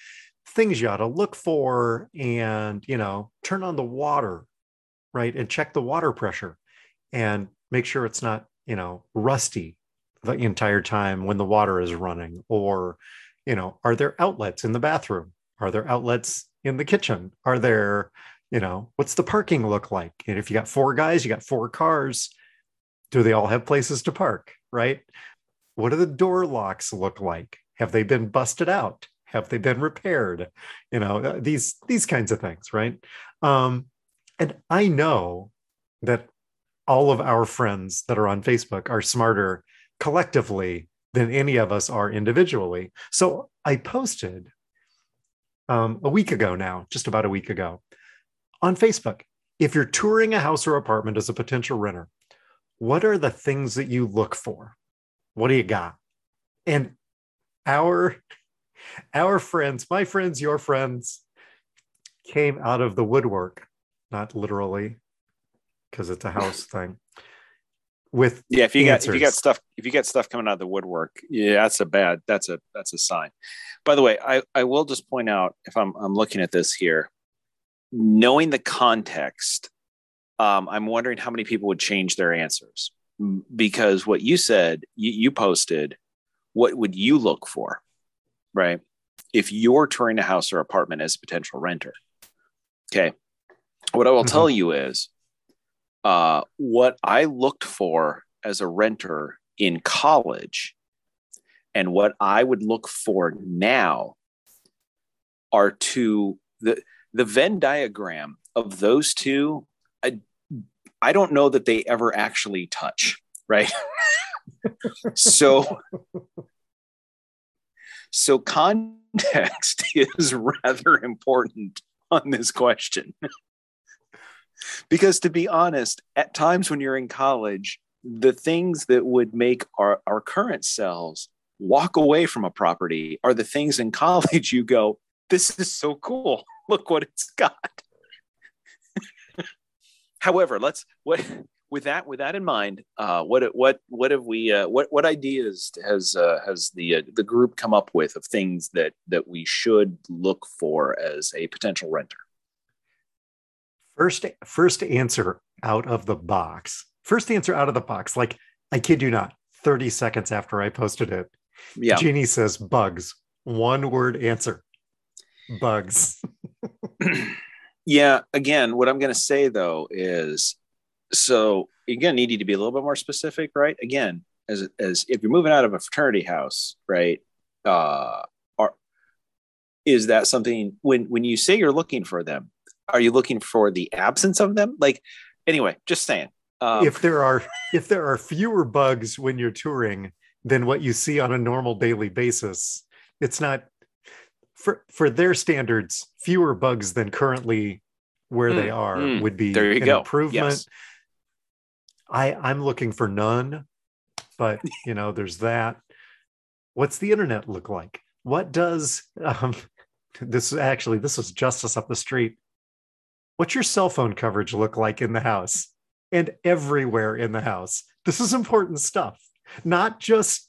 Speaker 1: things you ought to look for and you know turn on the water right and check the water pressure and make sure it's not you know rusty the entire time when the water is running or you know are there outlets in the bathroom? Are there outlets in the kitchen? Are there you know what's the parking look like? And if you got four guys you got four cars do they all have places to park right? What do the door locks look like? Have they been busted out? Have they been repaired? You know uh, these these kinds of things right? Um and i know that all of our friends that are on facebook are smarter collectively than any of us are individually. So i posted um, a week ago now just about a week ago on facebook if you're touring a house or apartment as a potential renter what are the things that you look for? What do you got? And our our friends my friends your friends came out of the woodwork not literally because it's a house thing with
Speaker 2: yeah if you got if you got stuff if you got stuff coming out of the woodwork yeah that's a bad that's a that's a sign. By the way i i will just point out if i'm i'm looking at this here knowing the context um i'm wondering how many people would change their answers because what you said you, you posted what would you look for right if you're touring a house or apartment as a potential renter okay what i will
Speaker 1: Mhm.
Speaker 2: tell you is uh, what I looked for as a renter in college and what I would look for now are two the the Venn diagram of those two. I, I don't know that they ever actually touch, right? so so context is rather important on this question. Because to be honest at times when you're in college the things that would make our, our current selves walk away from a property are the things in college you go this is so cool. Look what it's got however let's what with that with that in mind uh, what what what have we uh, what what ideas has uh, has the uh, the group come up with of things that that we should look for as a potential renter?
Speaker 1: First first answer out of the box first answer out of the box like i kid you not 30 seconds after i posted it
Speaker 2: yeah.
Speaker 1: Jeannie says bugs. One word answer bugs
Speaker 2: yeah again what i'm going to say though is so again needing to be a little bit more specific right? Again as as if you're moving out of a fraternity house right uh are is that something when when you say you're looking for them are you looking for the absence of them? Like anyway just saying um,
Speaker 1: if there are if there are fewer bugs when you're touring than what you see on a normal daily basis it's not for for their standards fewer bugs than currently where they
Speaker 2: Mm,
Speaker 1: are
Speaker 2: mm.
Speaker 1: would be
Speaker 2: There you
Speaker 1: an
Speaker 2: go.
Speaker 1: improvement.
Speaker 2: Yes.
Speaker 1: i i'm looking for none but you know there's that. What's the internet look like? What does um this is actually this is justice up the street. What's your cell phone coverage look like in the house and everywhere in the house? This is important stuff not just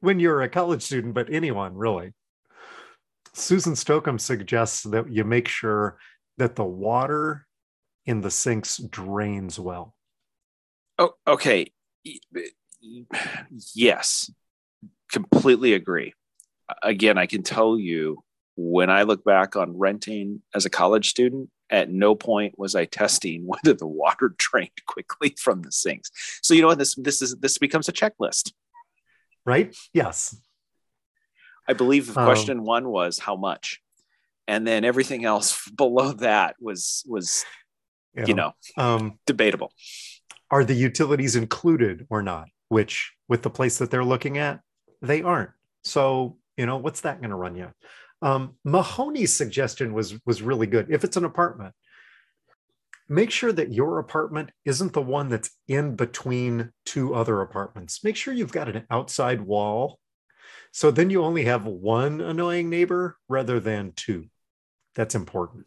Speaker 1: when you're a college student but anyone really susan Stokum suggests that you make sure that the water in the sinks drains well
Speaker 2: Oh, okay. Yes, completely agree. Again, I can tell you when I look back on renting as a college student, at no point was I testing whether the water drained quickly from the sinks. So you know what this this is this becomes a checklist.
Speaker 1: right yes
Speaker 2: I believe
Speaker 1: Um,
Speaker 2: question one was how much, and then everything else below that was was you know
Speaker 1: um
Speaker 2: debatable.
Speaker 1: are the utilities included or not? Which with the place that they're looking at they aren't. So you know what's that going to run you? Um, mahoney's suggestion was was really good. If it's an apartment make sure that your apartment isn't the one that's in between two other apartments. Make sure you've got an outside wall so then you only have one annoying neighbor rather than two. That's important.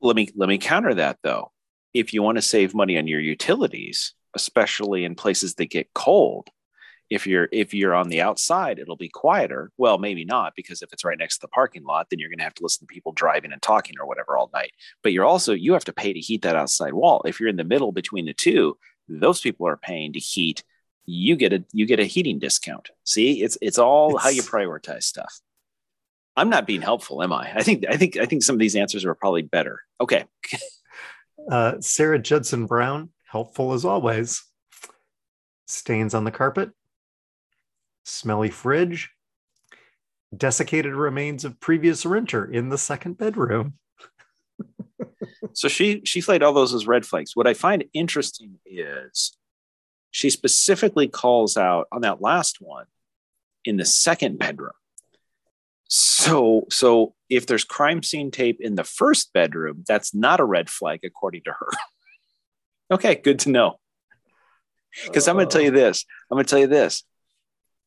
Speaker 2: Let me let me counter that though. If you want to save money on your utilities especially in places that get cold if you're if you're on the outside it'll be quieter. Well maybe not because if it's right next to the parking lot then you're going to have to listen to people driving and talking or whatever all night. But you're also you have to pay to heat that outside wall. If you're in the middle between the two those people are paying to heat you get a you get a heating discount. See it's it's all how you prioritize stuff. I'm not being helpful am i? I think i think i think some of these answers are probably better. Okay.
Speaker 1: Uh, Sarah Judson Brown, helpful as always. Stains on the carpet, smelly fridge, desiccated remains of previous renter in the second bedroom.
Speaker 2: So she she flagged all those as red flags. What I find interesting is she specifically calls out on that last one in the second bedroom. So so if there's crime scene tape in the first bedroom, that's not a red flag according to her. okay, good to know. Because I'm going to tell you this. I'm going to tell you this.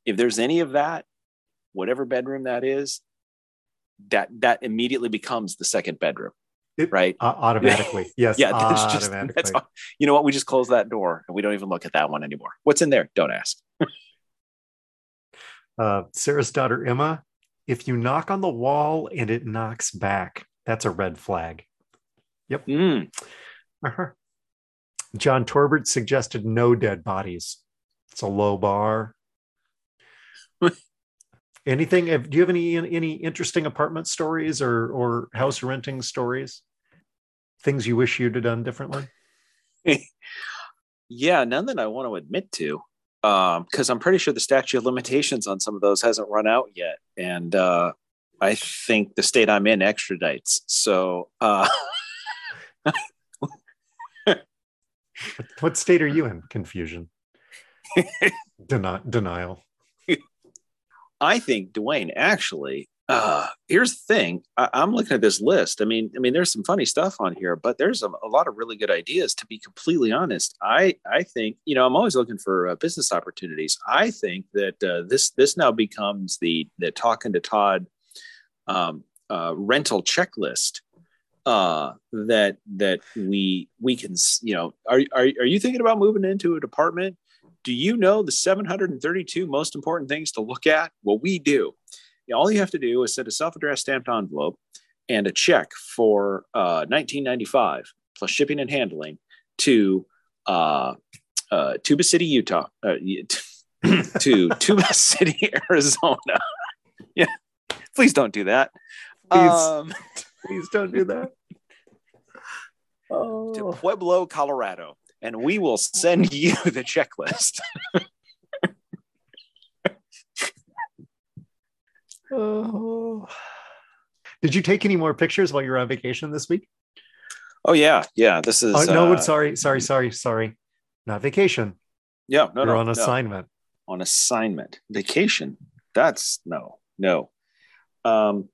Speaker 2: If there's any of that, whatever bedroom that is, that that immediately becomes the second bedroom,
Speaker 1: It-
Speaker 2: right?
Speaker 1: Uh, automatically, yes.
Speaker 2: yeah, that's just that's you know what? We just close that door and we don't even look at that one anymore. What's in there? Don't ask.
Speaker 1: uh, Sarah's daughter Emma. If you knock on the wall and it knocks back, that's a red flag.
Speaker 2: Mm,
Speaker 1: Uh-huh. John Torbert suggested no dead bodies. It's a low bar. Anything? have- Do you have any any interesting apartment stories or or house renting stories? Things you wish you'd have done differently?
Speaker 2: yeah, none that I want to admit to, because I'm pretty sure the statute of limitations on some of those hasn't run out yet, and uh, I think the state I'm in extradites. So uh,
Speaker 1: What, what state are you in? Confusion. Deni- denial.
Speaker 2: I think Dwayne actually. Uh, here's the thing. I, I'm looking at this list. I mean, I mean, there's some funny stuff on here, but there's a, a lot of really good ideas. To be completely honest, I I think you know I'm always looking for uh, business opportunities. I think that uh, this this now becomes the the talking to Todd um, uh, rental checklist uh that that we we can you know are, are are you thinking about moving into a apartment do you know the 732 most important things to look at well we do all you have to do is send a self-addressed stamped envelope and a check for uh 1995 plus shipping and handling to uh uh tuba city utah uh, to tuba city arizona yeah please don't do that
Speaker 1: Please.
Speaker 2: um
Speaker 1: Please don't do that.
Speaker 2: to
Speaker 1: Oh.
Speaker 2: Pueblo, Colorado, and we will send you the checklist.
Speaker 1: Oh. Did you take any more pictures while you were on vacation this week?
Speaker 2: Oh yeah, yeah. This is
Speaker 1: Oh, no,
Speaker 2: uh,
Speaker 1: sorry, sorry, sorry, sorry. Not vacation.
Speaker 2: yeah. No,
Speaker 1: You're
Speaker 2: no,
Speaker 1: on
Speaker 2: no.
Speaker 1: assignment.
Speaker 2: on assignment vacation that's no no um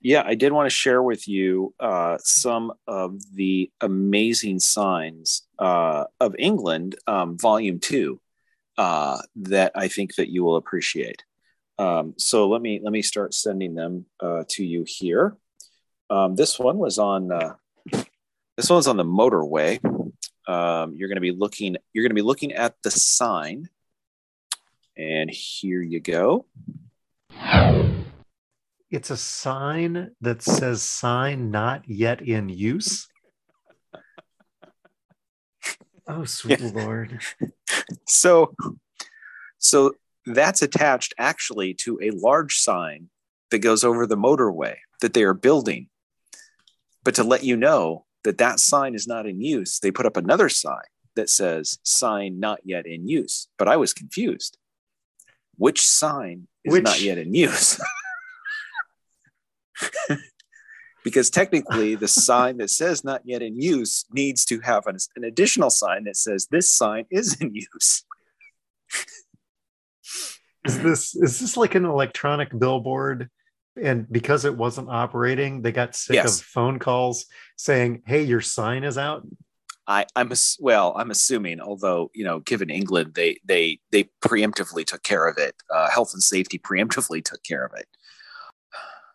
Speaker 2: yeah i did want to share with you uh some of the amazing signs uh of england um volume two uh that i think that you will appreciate. Um so let me let me start sending them uh to you here. Um this one was on uh this one's on the motorway. Um you're going to be looking you're going to be looking at the sign. And here you go.
Speaker 1: It's a sign that says sign not yet in use. Oh, sweet Lord.
Speaker 2: So, so that's attached actually to a large sign that goes over the motorway that they are building. But to let you know that that sign is not in use, they put up another sign that says sign not yet in use. But I was confused. Which sign is
Speaker 1: Which-
Speaker 2: not yet in use? because technically the sign that says not yet in use needs to have an, an additional sign that says this sign is in use
Speaker 1: Is this is this like an electronic billboard? And because it wasn't operating, they got sick
Speaker 2: Yes.
Speaker 1: of phone calls saying, "Hey, your sign is out."
Speaker 2: I, I'm well. I'm assuming, although you know, given England, they they they preemptively took care of it. Uh, health and safety preemptively took care of it.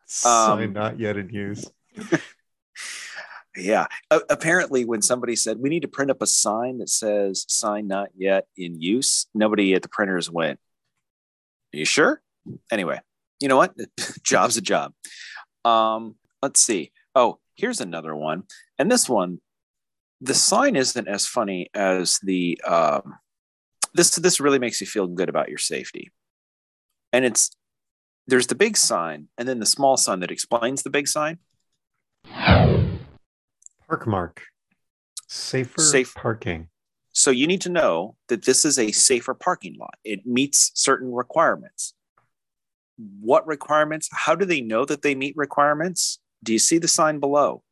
Speaker 1: Sign
Speaker 2: Um,
Speaker 1: not yet in use.
Speaker 2: Yeah. A- apparently, when somebody said we need to print up a sign that says "sign not yet in use," nobody at the printers went. Are you sure? Anyway, you know what? Job's a job. Um, let's see. Oh, here's another one, and this one, the sign isn't as funny as the. Um, this this really makes you feel good about your safety, and it's there's the big sign and then the small sign that explains the big sign.
Speaker 1: Park mark. Safer
Speaker 2: Safe.
Speaker 1: parking.
Speaker 2: So you need to know that this is a safer parking lot. It meets certain requirements. What requirements? How do they know that they meet requirements? Do you see the sign below?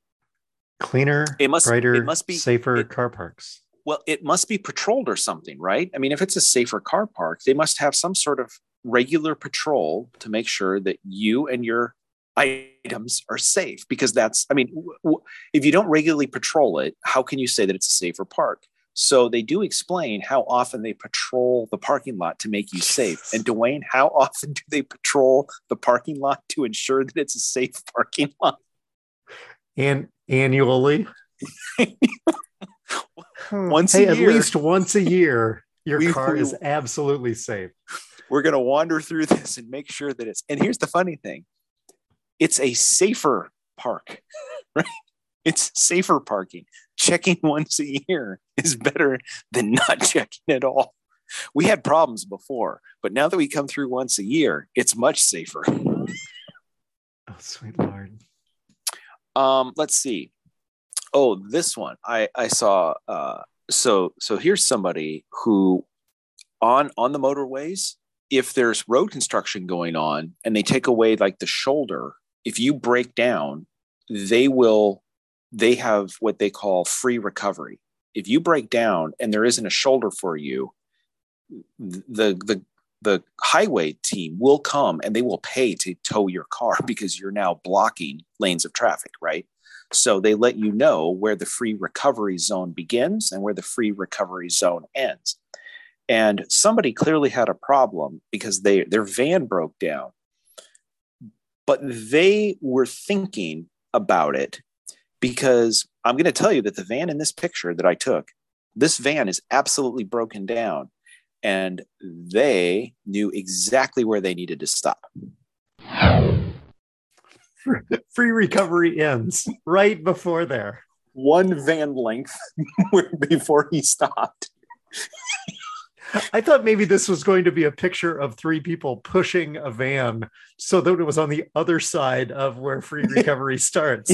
Speaker 1: Cleaner,
Speaker 2: It must-
Speaker 1: brighter,
Speaker 2: it must be-
Speaker 1: safer
Speaker 2: it-
Speaker 1: car parks.
Speaker 2: Well, it must be patrolled or something, right? I mean, if it's a safer car park, they must have some sort of regular patrol to make sure that you and your items are safe because that's, I mean, w- w- if you don't regularly patrol it, how can you say that it's a safer park? So they do explain how often they patrol the parking lot to make you safe. And Dwayne, how often do they patrol the parking lot to ensure that it's a safe parking lot?
Speaker 1: And annually.
Speaker 2: Once a
Speaker 1: hey, at
Speaker 2: year.
Speaker 1: least once a year, your
Speaker 2: We-
Speaker 1: car is absolutely safe.
Speaker 2: We're going to wander through this and make sure that it's and here's the funny thing. It's a safer park right? It's safer parking. Checking once a year is better than not checking at all. We had problems before but now that we come through once a year it's much safer.
Speaker 1: Oh, sweet Lord.
Speaker 2: um let's see. Oh this one. I i saw uh so so here's somebody who on on the motorways if there's road construction going on and they take away like the shoulder if you break down they will they have what they call free recovery. If you break down and there isn't a shoulder for you the the the highway team will come and they will pay to tow your car because you're now blocking lanes of traffic right? So they let you know where the free recovery zone begins and where the free recovery zone ends and somebody clearly had a problem because they their van broke down. But they were thinking about it because i'm going to tell you that the van in this picture that i took this van is absolutely broken down and they knew exactly where they needed to stop.
Speaker 1: Free recovery ends right before there.
Speaker 2: one van length before he stopped
Speaker 1: I thought maybe this was going to be a picture of three people pushing a van so that it was on the other side of where free recovery starts.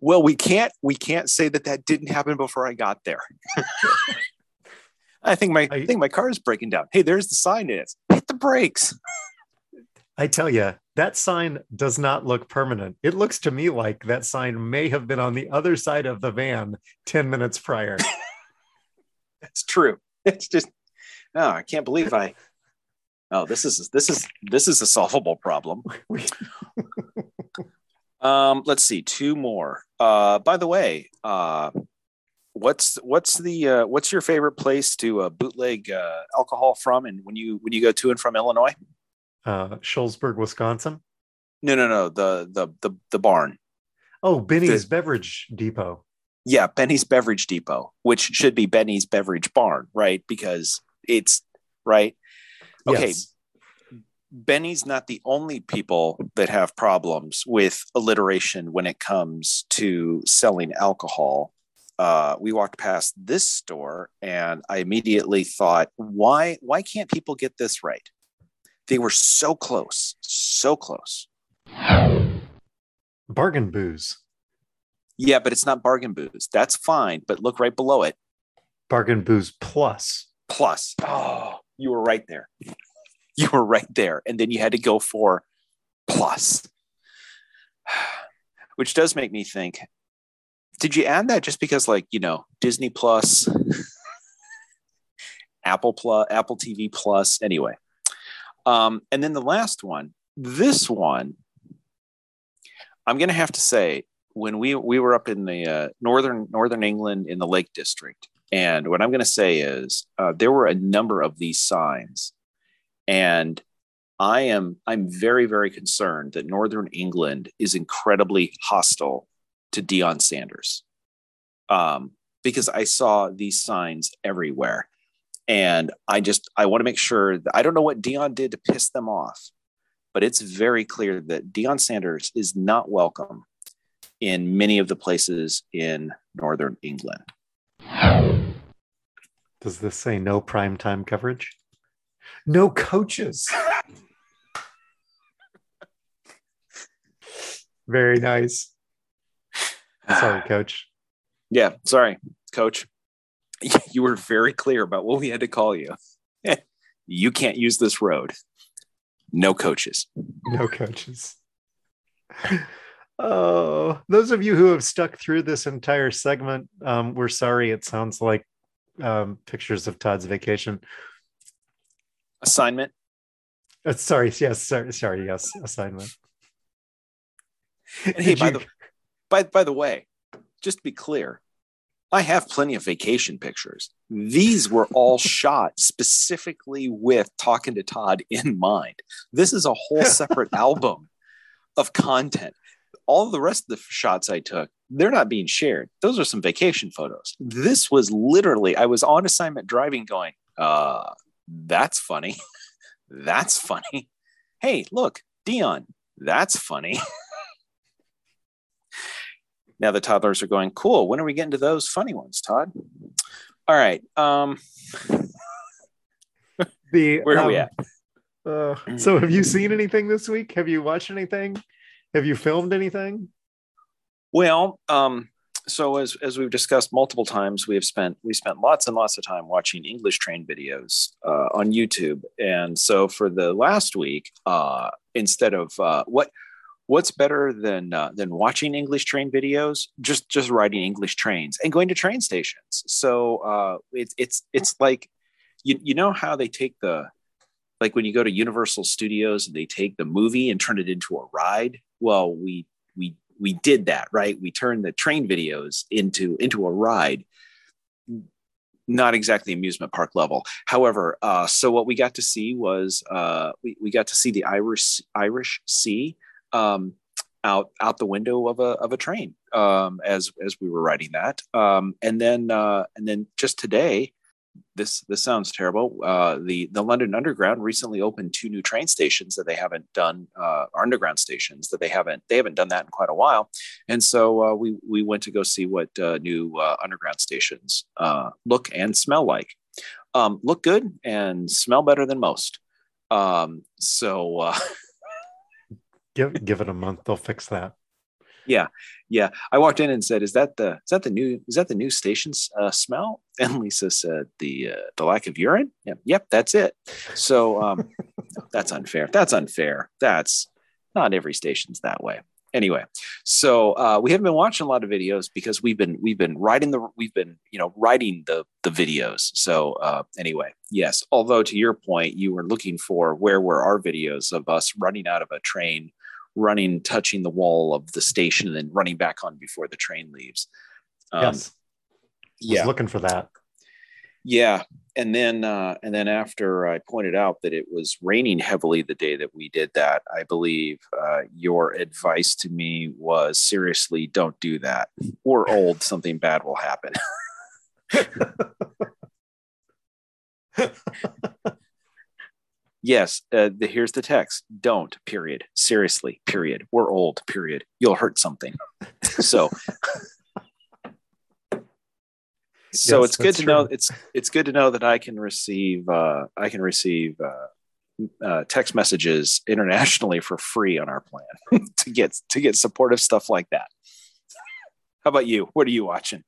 Speaker 2: well we can't we can't say that that didn't happen before i got there i think my I,
Speaker 1: I-
Speaker 2: think my car is breaking down hey there's the sign is hit the brakes
Speaker 1: I tell you, that sign does not look permanent. It looks to me like that sign may have been on the other side of the van 10 minutes prior.
Speaker 2: That's true. It's just no, I can't believe I Oh, this is this is this is a solvable problem. um, let's see, two more. Uh, by the way, uh, what's what's the uh, what's your favorite place to uh, bootleg uh, alcohol from, and when you when you go to and from Illinois?
Speaker 1: Uh, Shullsburg, Wisconsin.
Speaker 2: No, no, no. The the the the barn.
Speaker 1: Oh, Benny's the, Beverage Depot.
Speaker 2: Yeah, Benny's Beverage Depot, which should be Benny's Beverage Barn, right? Because it's right. Okay. Yes. Benny's not the only people that have problems with alliteration when it comes to selling alcohol. Uh, we walked past this store and I immediately thought, why why can't people get this right? They were so close, so close.
Speaker 1: Bargain booze.
Speaker 2: Yeah, but it's not bargain booze. That's fine, but look right below it.
Speaker 1: Bargain booze plus.
Speaker 2: Plus. Oh, you were right there. You were right there. And then you had to go for plus. Which does make me think did you add that just because, like, you know, Disney Plus, Apple Plus, Apple TV Plus? Anyway, um, and then the last one, this one, I'm going to have to say, when we we were up in the uh, northern northern England in the Lake District, and what I'm going to say is uh, there were a number of these signs, and I am I'm very very concerned that northern England is incredibly hostile to Deion Sanders, um, because I saw these signs everywhere, and I just I want to make sure that I don't know what Deion did to piss them off, but it's very clear that Deion Sanders is not welcome in many of the places in northern England.
Speaker 1: Does this say no prime time coverage? No coaches. Very nice. Sorry, coach.
Speaker 2: Yeah, sorry, coach. you were very clear about what we had to call you. you can't use this road. No coaches.
Speaker 1: No coaches. Oh, those of you who have stuck through this entire segment, um, we're sorry. It sounds like um, pictures of Todd's vacation.
Speaker 2: Assignment.
Speaker 1: Uh, sorry, yes, sorry, sorry, yes, assignment.
Speaker 2: And hey, by you... the by, by the way, just to be clear, I have plenty of vacation pictures. These were all shot specifically with talking to Todd in mind. This is a whole separate album of content. All the rest of the shots I took, they're not being shared. Those are some vacation photos. This was literally, I was on assignment driving going, uh, that's funny. that's funny. Hey, look, Deion, that's funny. now the toddlers are going, cool. When are we getting to those funny ones, Todd? All right. Um,
Speaker 1: the
Speaker 2: where are um, we at?
Speaker 1: Uh, so, have you seen anything this week? Have you watched anything? Have you filmed anything?
Speaker 2: Well, um, so as as we've discussed multiple times, we have spent we spent lots and lots of time watching English train videos uh, on YouTube, and so for the last week, uh, instead of uh, what what's better than uh, than watching English train videos? Just just riding English trains and going to train stations. So uh, it's it's it's like you you know how they take the like when you go to Universal Studios and they take the movie and turn it into a ride. Well, we we we did that right. We turned the train videos into into a ride not exactly amusement park level. However, uh, so what we got to see was uh, we, we got to see the Irish Irish Sea um, out out the window of a of a train um, as as we were writing that. Um, and then uh, and then just today, this this sounds terrible. Uh, the the London Underground recently opened two new train stations that they haven't done uh, underground stations that they haven't they haven't done that in quite a while. And so uh, we we went to go see what uh, new uh, underground stations uh, look and smell like. Um, look good and smell better than most. Um, so
Speaker 1: give give it a month they'll fix that
Speaker 2: yeah yeah i walked in and said is that the is that the new is that the new station's uh, smell and lisa said the uh, the lack of urine yep yep that's it so um that's unfair. That's unfair. That's not every station's that way. Anyway, so uh, we haven't been watching a lot of videos because we've been we've been writing the we've been you know writing the the videos. So uh, anyway, yes. Although to your point, you were looking for where were our videos of us running out of a train, running, touching the wall of the station, and then running back on before the train leaves. Um,
Speaker 1: yes.
Speaker 2: yeah.
Speaker 1: Looking for that.
Speaker 2: Yeah, and then uh, and then after I pointed out that it was raining heavily the day that we did that, I believe uh, your advice to me was seriously don't do that. We're old, something bad will happen. yes, uh, the, here's the text. Don't. Period. Seriously. Period. We're old. Period. You'll hurt something. So so
Speaker 1: Yes,
Speaker 2: it's good to know it's it's good to know that I can receive uh, I can receive uh, uh, text messages internationally for free on our plan to get to get supportive stuff like that. How about you? What are you watching?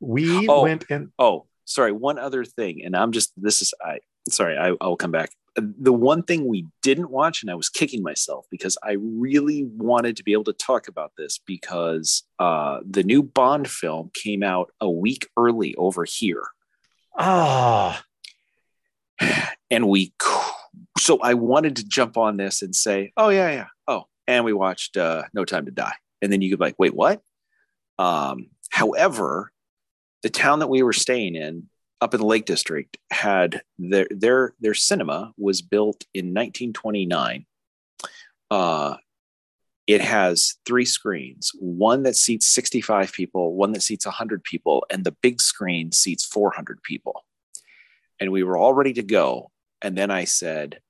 Speaker 1: We
Speaker 2: Oh.
Speaker 1: went and
Speaker 2: Oh, sorry. One other thing, and I'm just this is I sorry. I, I'll come back. The one thing we didn't watch, and I was kicking myself because I really wanted to be able to talk about this because uh, the new Bond film came out a week early over here.
Speaker 1: ah,
Speaker 2: and we so i wanted to jump on this and say oh yeah yeah oh and we watched uh no time to die and then you could be like wait what um however the town that we were staying in up in the lake district had their their their cinema was built in 1929 uh it has three screens one that seats 65 people one that seats 100 people and the big screen seats 400 people and we were all ready to go. And then I said,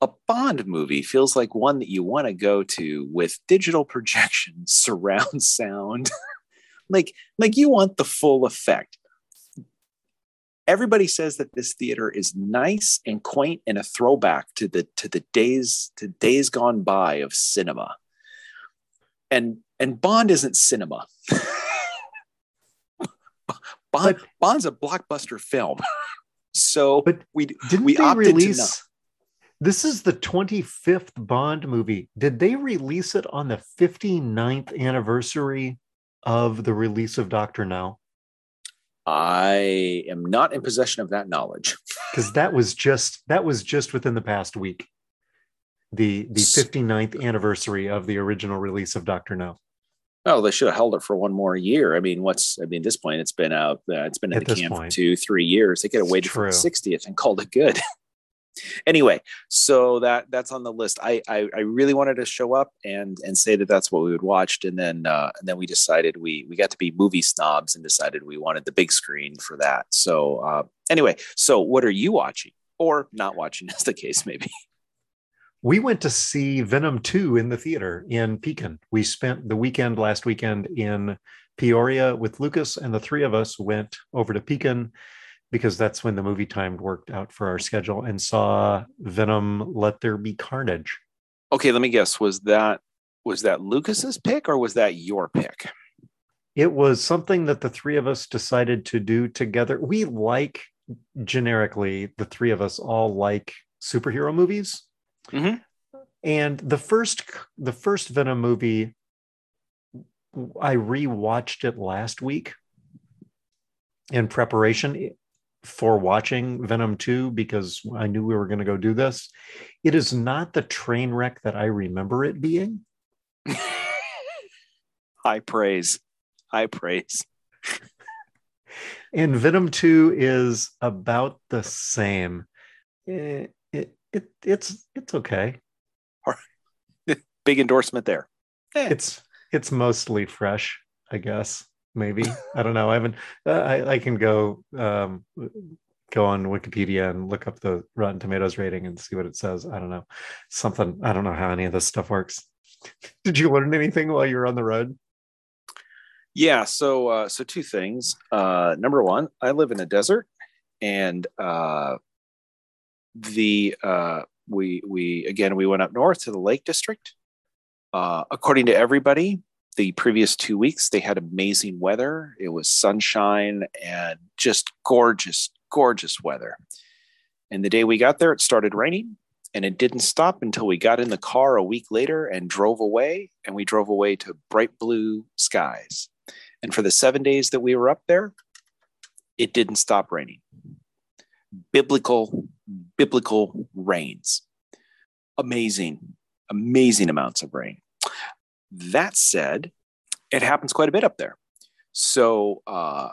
Speaker 2: a Bond movie feels like one that you want to go to with digital projection, surround sound. like, like you want the full effect. Everybody says that this theater is nice and quaint and a throwback to the to the days to days gone by of cinema. And and Bond isn't cinema. Bond, Bond's a blockbuster film. so
Speaker 1: But
Speaker 2: we
Speaker 1: didn't
Speaker 2: we
Speaker 1: they
Speaker 2: opted to
Speaker 1: release? This is the 25th Bond movie. Did they release it on the 59th anniversary of the release of Doctor No?
Speaker 2: I am not in possession of that knowledge.
Speaker 1: Because that was just that was just within the past week. The the 59th anniversary of the original release of Doctor No.
Speaker 2: Oh, they should have held it for one more year. I mean, what's I mean, at this point, it's been out. Uh, it's been in
Speaker 1: At
Speaker 2: the camp for two, three years. They could have waited for the sixtieth and called it good. anyway, so that that's on the list. I, I I really wanted to show up and and say that that's what we would watched, and then uh, and then we decided we we got to be movie snobs and decided we wanted the big screen for that. So uh, anyway, so what are you watching or not watching, as the case may be?
Speaker 1: We went to see Venom 2 in the theater in Pekin. We spent the weekend last weekend in Peoria with Lucas, and the three of us went over to Pekin because that's when the movie time worked out for our schedule and saw Venom Let There Be Carnage.
Speaker 2: Okay, let me guess. Was that was that Lucas's pick or was that your pick?
Speaker 1: It was something that the three of us decided to do together. We like generically, the three of us all like superhero movies.
Speaker 2: Mhm.
Speaker 1: And the first the first Venom movie, I rewatched it last week in preparation for watching Venom 2 because I knew we were going to go do this. It is not the train wreck that I remember it being.
Speaker 2: High praise. High praise.
Speaker 1: and Venom 2 is about the same. Eh, It, it, it's it's okay.
Speaker 2: Big endorsement there.
Speaker 1: It's it's mostly fresh, I guess. Maybe I don't know. I haven't. Uh, I I can go um, go on Wikipedia and look up the Rotten Tomatoes rating and see what it says. I don't know something. I don't know how any of this stuff works. Did you learn anything while you were on the road?
Speaker 2: yeah. So uh, so two things. Uh, number one, I live in a desert, and uh, the uh, we we again we went up north to the Lake District. Uh, according to everybody, the previous two weeks they had amazing weather. It was sunshine and just gorgeous, gorgeous weather. And the day we got there, it started raining and it didn't stop until we got in the car a week later and drove away. And we drove away to bright blue skies. And for the seven days that we were up there, it didn't stop raining. Biblical, biblical rains. Amazing, amazing amounts of rain. That said, it happens quite a bit up there. So uh,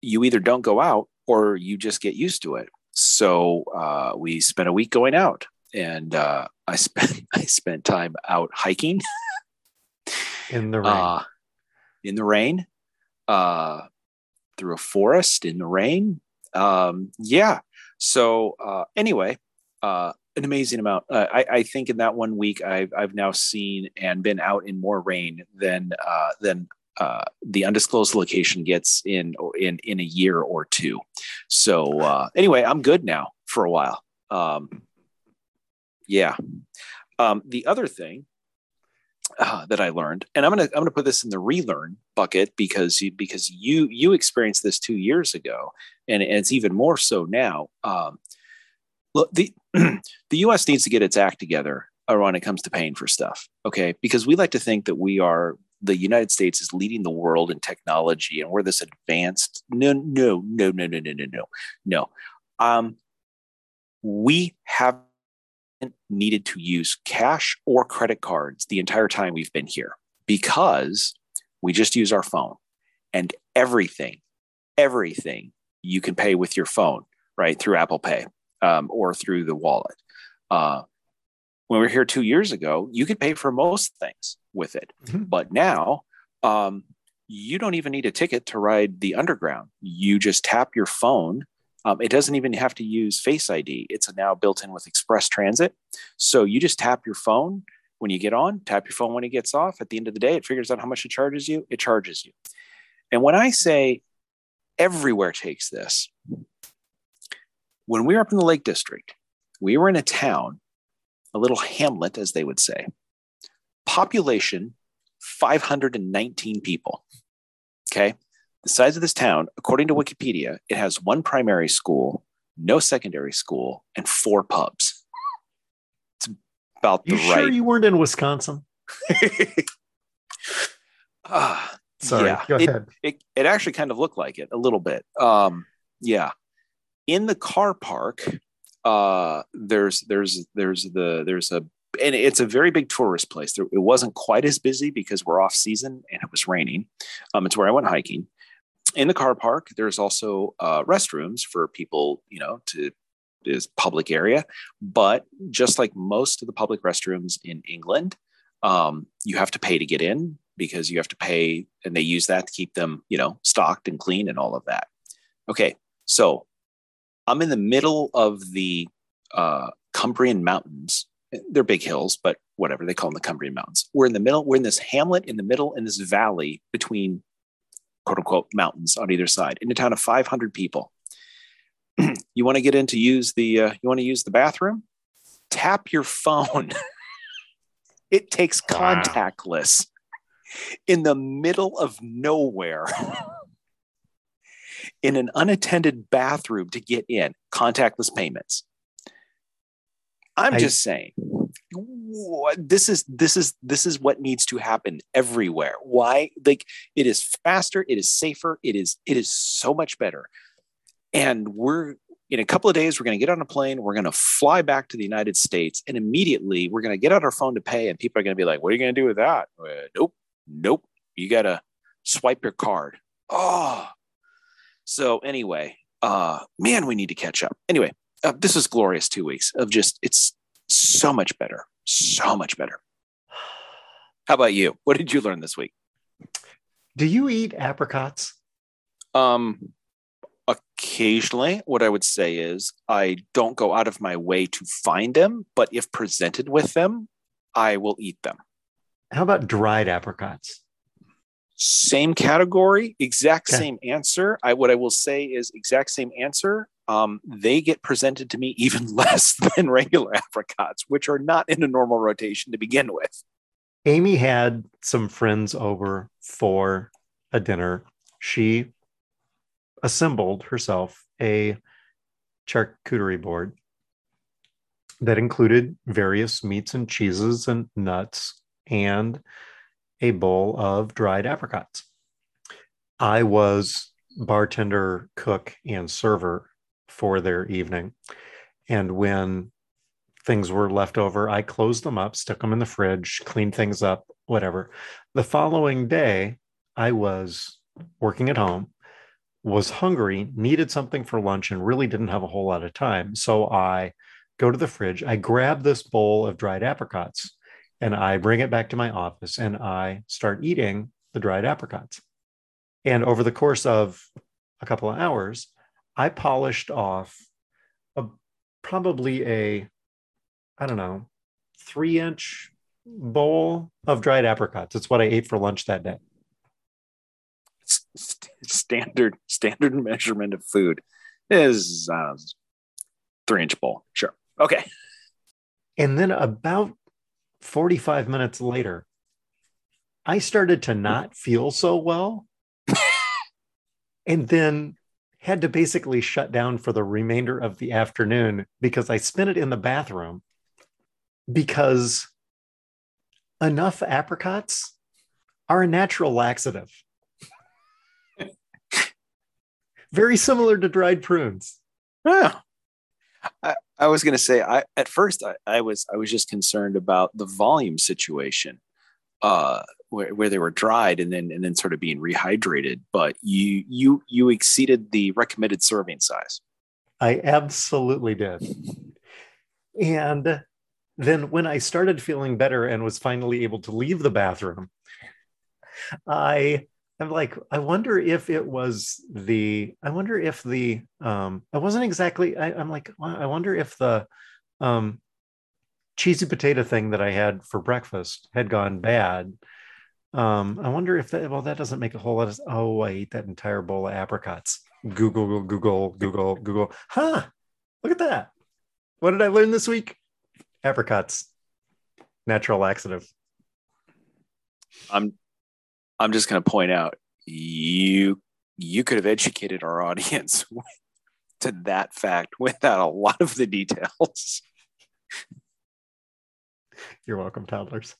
Speaker 2: you either don't go out or you just get used to it. So uh, we spent a week going out, and uh, I spent I spent time out hiking
Speaker 1: in the rain.
Speaker 2: Uh, in the rain, uh, through a forest in the rain. Um, yeah. So uh, anyway, uh, an amazing amount. Uh, I, I, think in that one week, I've I've now seen and been out in more rain than uh, than uh, the undisclosed location gets in in in a year or two. So uh, anyway, I'm good now for a while. Um, yeah. Um, the other thing uh, that I learned, and I'm gonna I'm gonna put this in the relearn bucket because you because you you experienced this two years ago, and, and it's even more so now. Um, look, the the U.S. needs to get its act together when it comes to paying for stuff. Okay, because we like to think that we are the United States is leading the world in technology and we're this advanced. No, no, no, no, no, no, no, no, no. Um, we have needed to use cash or credit cards the entire time we've been here because we just use our phone and everything, everything you can pay with your phone, right? Through Apple Pay um, or through the wallet. Uh, when we were here two years ago, you could pay for most things with it. Mm-hmm. But now, um, you don't even need a ticket to ride the underground. You just tap your phone um, it doesn't even have to use Face ID. It's now built in with Express Transit. So you just tap your phone when you get on, tap your phone when it gets off. At the end of the day, it figures out how much it charges you. It charges you. And when I say everywhere takes this, when we were up in the Lake District, we were in a town, a little hamlet, as they would say, population 519 people. Okay. The size of this town, according to Wikipedia, it has one primary school, no secondary school, and four pubs. It's about the
Speaker 1: you
Speaker 2: right.
Speaker 1: Sure, you weren't in Wisconsin.
Speaker 2: uh,
Speaker 1: Sorry,
Speaker 2: yeah,
Speaker 1: go
Speaker 2: it. It, it actually kind of looked like it a little bit. Um, yeah, in the car park, uh, there's there's there's the there's a and it's a very big tourist place. It wasn't quite as busy because we're off season and it was raining. Um, it's where I went hiking in the car park, there's also uh, restrooms for people, you know, to is public area. But just like most of the public restrooms in England, um, you have to pay to get in because you have to pay, and they use that to keep them, you know, stocked and clean and all of that. Okay, so I'm in the middle of the uh, Cumbrian Mountains. They're big hills, but whatever they call them, the Cumbrian Mountains. We're in the middle. We're in this hamlet in the middle in this valley between quote unquote mountains on either side in a town of 500 people. you want to get in to use the uh, you want to use the bathroom? Tap your phone. it takes contactless in the middle of nowhere. in an unattended bathroom to get in, contactless payments. I'm I, just saying this is this is this is what needs to happen everywhere. Why like it is faster it is safer it is it is so much better. And we're in a couple of days we're going to get on a plane we're going to fly back to the united states and immediately we're going to get on our phone to pay and people are going to be like what are you going to do with that? Uh, nope nope you got to swipe your card. Oh so anyway uh man we need to catch up anyway uh, this is glorious two weeks of just it's so much better, so much better. How about you? What did you learn this week?
Speaker 1: Do you eat apricots?
Speaker 2: Um, occasionally, what I would say is I don't go out of my way to find them, but if presented with them, I will eat them.
Speaker 1: How about dried apricots?
Speaker 2: Same category, exact okay. same answer. I what I will say is exact same answer um, they get presented to me even less than regular apricots, which are not in a normal rotation to begin with.
Speaker 1: Amy had some friends over for a dinner. She assembled herself a charcuterie board that included various meats and cheeses and nuts and a bowl of dried apricots. I was bartender, cook, and server for their evening. And when things were left over, I closed them up, stuck them in the fridge, cleaned things up, whatever. The following day, I was working at home, was hungry, needed something for lunch, and really didn't have a whole lot of time. So I go to the fridge, I grab this bowl of dried apricots, and I bring it back to my office and I start eating the dried apricots. And over the course of a couple of hours, I polished off a, probably a, I don't know, three inch bowl of dried apricots. It's what I ate for lunch that day.
Speaker 2: Standard standard measurement of food is uh, three inch bowl. Sure. Okay.
Speaker 1: And then about 45 minutes later, I started to mm-hmm. not feel so well. and then had to basically shut down for the remainder of the afternoon because I spent it in the bathroom because enough apricots are a natural laxative. Very similar to dried prunes.
Speaker 2: Yeah. I, I was going to say, I at first I, I was I was just concerned about the volume situation, uh, where, where they were dried and then and then sort of being rehydrated. But you you you exceeded the recommended serving size.
Speaker 1: I absolutely did. And then when I started feeling better and was finally able to leave the bathroom, I I'm like, I wonder if it was the, I wonder if the, um, I wasn't exactly, I, am like, I wonder if the um, cheesy potato thing that I had for breakfast had gone bad. Um, I wonder if that, well, that doesn't make a whole lot of, oh, I ate that entire bowl of apricots. Google, Google, Google, Google. Huh. Look at that. What did I learn this week? Apricots, natural laxative.
Speaker 2: I'm I'm just going to point out you you could have educated our audience to that fact without a lot of the details.
Speaker 1: You're welcome, toddlers.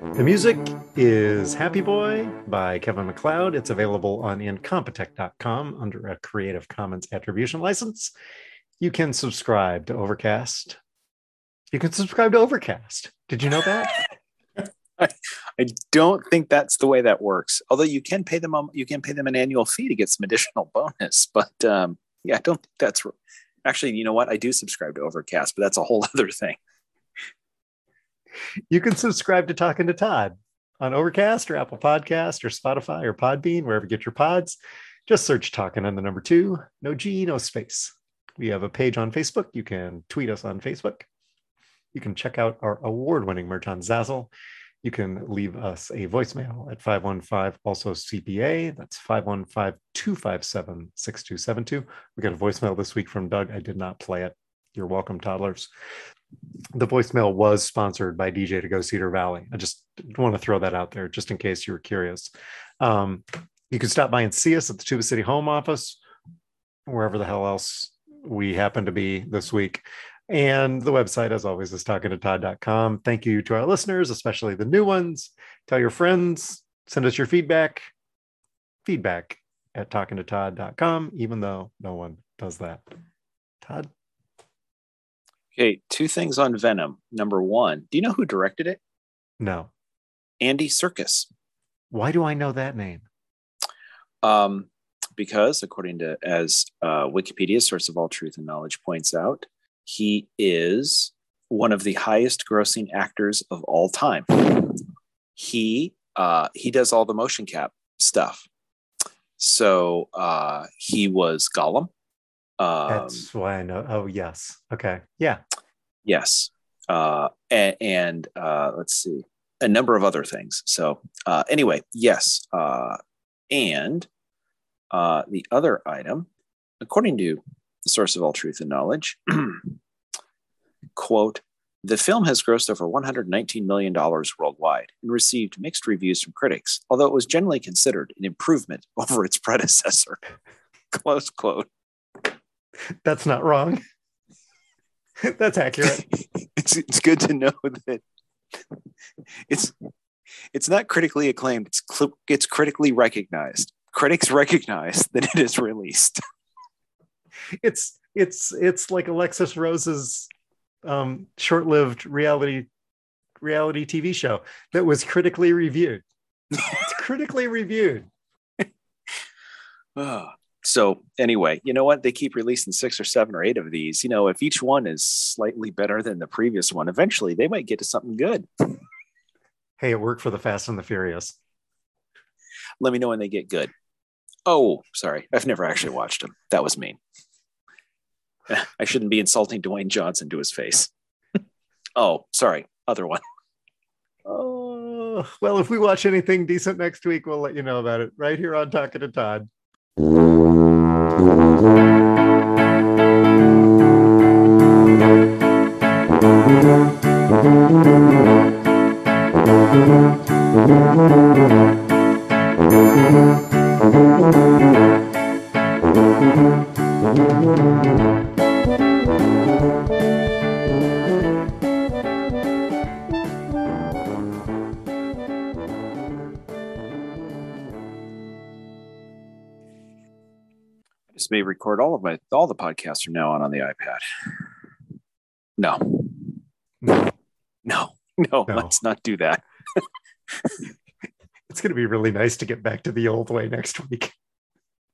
Speaker 1: The music is Happy Boy by Kevin MacLeod. It's available on incompetech.com under a Creative Commons attribution license. You can subscribe to Overcast. You can subscribe to Overcast. Did you know that?
Speaker 2: I, I don't think that's the way that works. Although you can pay them, you can pay them an annual fee to get some additional bonus. But um, yeah, I don't think that's actually. You know what? I do subscribe to Overcast, but that's a whole other thing.
Speaker 1: You can subscribe to Talking to Todd on Overcast or Apple Podcast or Spotify or Podbean, wherever you get your pods. Just search Talking on the number two, no G, no space. We have a page on Facebook. You can tweet us on Facebook. You can check out our award winning merch on Zazzle. You can leave us a voicemail at 515 also CPA. That's 515 257 6272. We got a voicemail this week from Doug. I did not play it. You're welcome, toddlers the voicemail was sponsored by DJ to go Cedar Valley. I just want to throw that out there just in case you were curious. Um, you can stop by and see us at the Tuba City home office, wherever the hell else we happen to be this week. And the website, as always, is talking to Todd.com. Thank you to our listeners, especially the new ones. Tell your friends, send us your feedback. Feedback at talking to Todd.com, even though no one does that. Todd?
Speaker 2: Okay, two things on Venom. Number one, do you know who directed it?
Speaker 1: No.
Speaker 2: Andy Serkis.
Speaker 1: Why do I know that name?
Speaker 2: Um, because according to as uh, Wikipedia, source of all truth and knowledge, points out, he is one of the highest grossing actors of all time. He uh, he does all the motion cap stuff. So uh, he was Gollum.
Speaker 1: Um, That's why I know. Oh, yes. Okay. Yeah.
Speaker 2: Yes. Uh, and, and uh, let's see, a number of other things. So, uh, anyway, yes. Uh, and uh, the other item, according to the source of all truth and knowledge, quote, The film has grossed over $119 million worldwide and received mixed reviews from critics, although it was generally considered an improvement over its predecessor. Close quote.
Speaker 1: That's not wrong. That's accurate.
Speaker 2: it's, it's good to know that it's it's not critically acclaimed. It's cl- it's critically recognized. Critics recognize that it is released.
Speaker 1: It's it's it's like Alexis Rose's um, short-lived reality reality TV show that was critically reviewed. it's critically reviewed.
Speaker 2: Oh, so anyway, you know what? They keep releasing six or seven or eight of these. You know, if each one is slightly better than the previous one, eventually they might get to something good.
Speaker 1: Hey, it worked for the Fast and the Furious.
Speaker 2: Let me know when they get good. Oh, sorry. I've never actually watched them. That was mean. I shouldn't be insulting Dwayne Johnson to his face. oh, sorry. Other one.
Speaker 1: Oh, well, if we watch anything decent next week, we'll let you know about it right here on Talking to Todd.
Speaker 2: Record all of my all the podcasts from now on on the iPad. No,
Speaker 1: No,
Speaker 2: no, no,
Speaker 1: No.
Speaker 2: let's not do that.
Speaker 1: it's going to be really nice to get back to the old way next week.